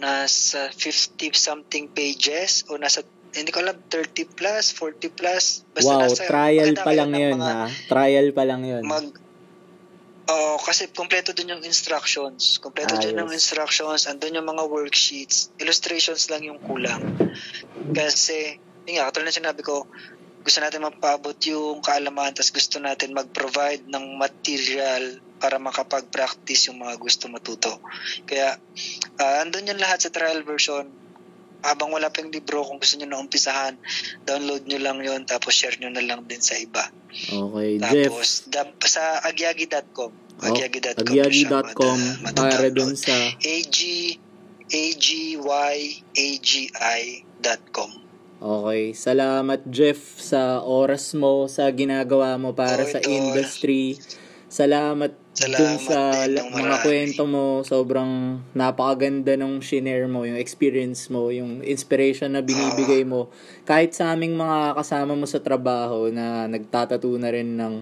nasa 50 something pages o nasa hindi ko alam 30 plus 40 plus wow, nasa, trial pa lang ng yun mga ha. Trial pa lang yun. mag Oo, kasi kompleto dun yung instructions. Kompleto dun yung instructions, andun yung mga worksheets. Illustrations lang yung kulang. Kasi, yun nga, katulad na sinabi ko, gusto natin mapaabot yung kaalaman, tapos gusto natin mag-provide ng material para makapag-practice yung mga gusto matuto. Kaya, ah, andun yung lahat sa trial version. Habang wala pa yung libro, kung gusto nyo na umpisahan, download nyo lang yon tapos share nyo na lang din sa iba. Okay, Jeff. Tapos, da- sa agyagi.com. Oh, Agyagi.com. agyagi.com siya, mada- para dun sa AG, A-G-Y-A-G-I.com. Okay, salamat Jeff sa oras mo, sa ginagawa mo para Oh, sa ito. industry. Salamat, dun Salamat sa din ng mga kwento mo. Sobrang napakaganda nung shinare mo, yung experience mo, yung inspiration na binibigay mo. Kahit sa aming mga kasama mo sa trabaho na nagtatato na rin ng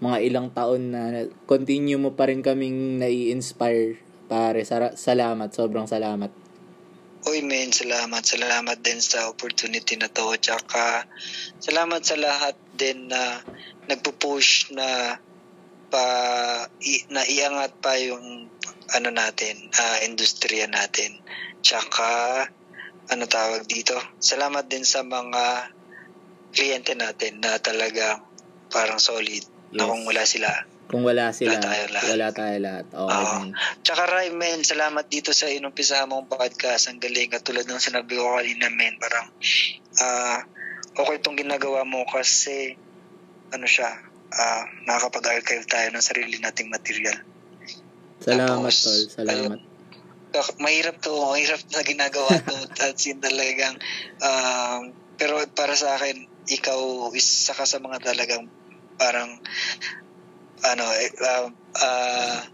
mga ilang taon na continue mo pa rin kaming nai-inspire. Pare, salamat, sobrang salamat. Uy, men, salamat. Salamat din sa opportunity na to. Tsaka, salamat sa lahat din na nagpo-push na pa i, na iangat pa yung ano natin, ah, industriya natin. Tsaka, ano tawag dito? Salamat din sa mga kliyente natin na talagang parang solid. Na Yes. kung wala sila, Kung wala sila, Wala tayo lahat. wala tayo lahat. Oo. man. Tsaka Ray, men, salamat dito sa inumpisa mong podcast. Ang galing. Katulad ng sinabi ko kanina, men, parang, ah, okay itong ginagawa mo kasi ano siya, ah nakakapag-archive tayo ng sarili nating material. Salamat, Tapos, tol. Salamat. Kak- mahirap to, mahirap na ginagawa to. At sin talagang, um, pero para sa akin, ikaw isa ka sa mga talagang parang, ano, um, ah,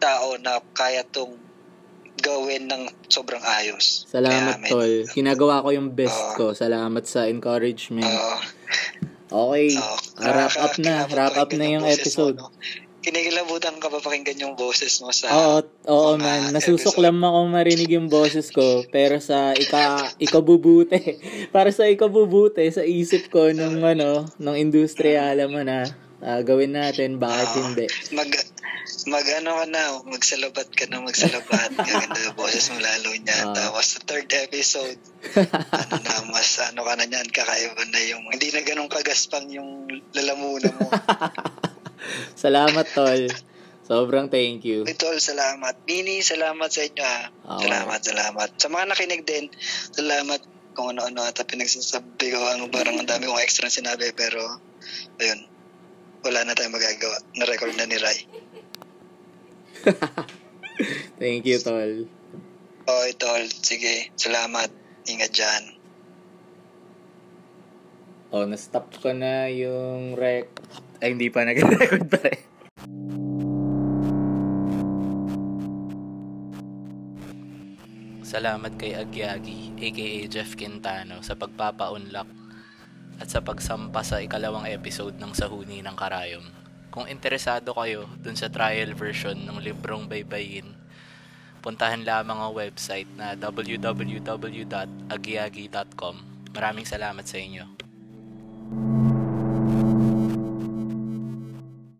tao na kaya tong gawin ng sobrang ayos. Salamat, Kaya, tol. Ginagawa ko yung best Oo. ko. Salamat sa encouragement. Oo. Okay. Ah, wrap up na. Wrap up na yung episode. Mo, no? Kinikilabutan ka pa pakinggan yung boses mo sa... Oo, oo man. episode. Nasusuklam ako marinig yung boses ko. Pero sa ika, ikabubuti. Para sa ikabubuti, sa isip ko nung ano, nung industriya, alam mo na, ah, gawin natin, bakit Oo. hindi. mag mag ano ka na, magsalabat ka na, magsalabat. Gaganda yung boses mo lalo niya. Ah. Tapos sa third episode, ano na, mas ano ka na niyan, kakaiba na yung, hindi na ganun kagaspang yung lalamunan mo. Salamat, tol. Sobrang thank you. Tol, salamat. Bini, salamat sa inyo ha. Oo. Salamat, salamat. Sa mga nakinig din, salamat kung ano-ano at pinagsasabi ko. Ano, parang ang dami kong extra sinabi, pero ayun, wala na tayong magagawa. Na-record na ni Rai. Thank you, tol. Okay, tol. Sige, salamat. Ingat dyan. Oh, na-stop ko na yung rec... Ay, hindi pa nag-record pa rin. Salamat kay Agyagi, aka Jeff Quintano, sa pagpapaunlak at sa pagsampa sa ikalawang episode ng Sahuni ng Karayom. Kung interesado kayo dun sa trial version ng librong baybayin, puntahan lamang ang website na www.agyagi.com. Maraming salamat sa inyo.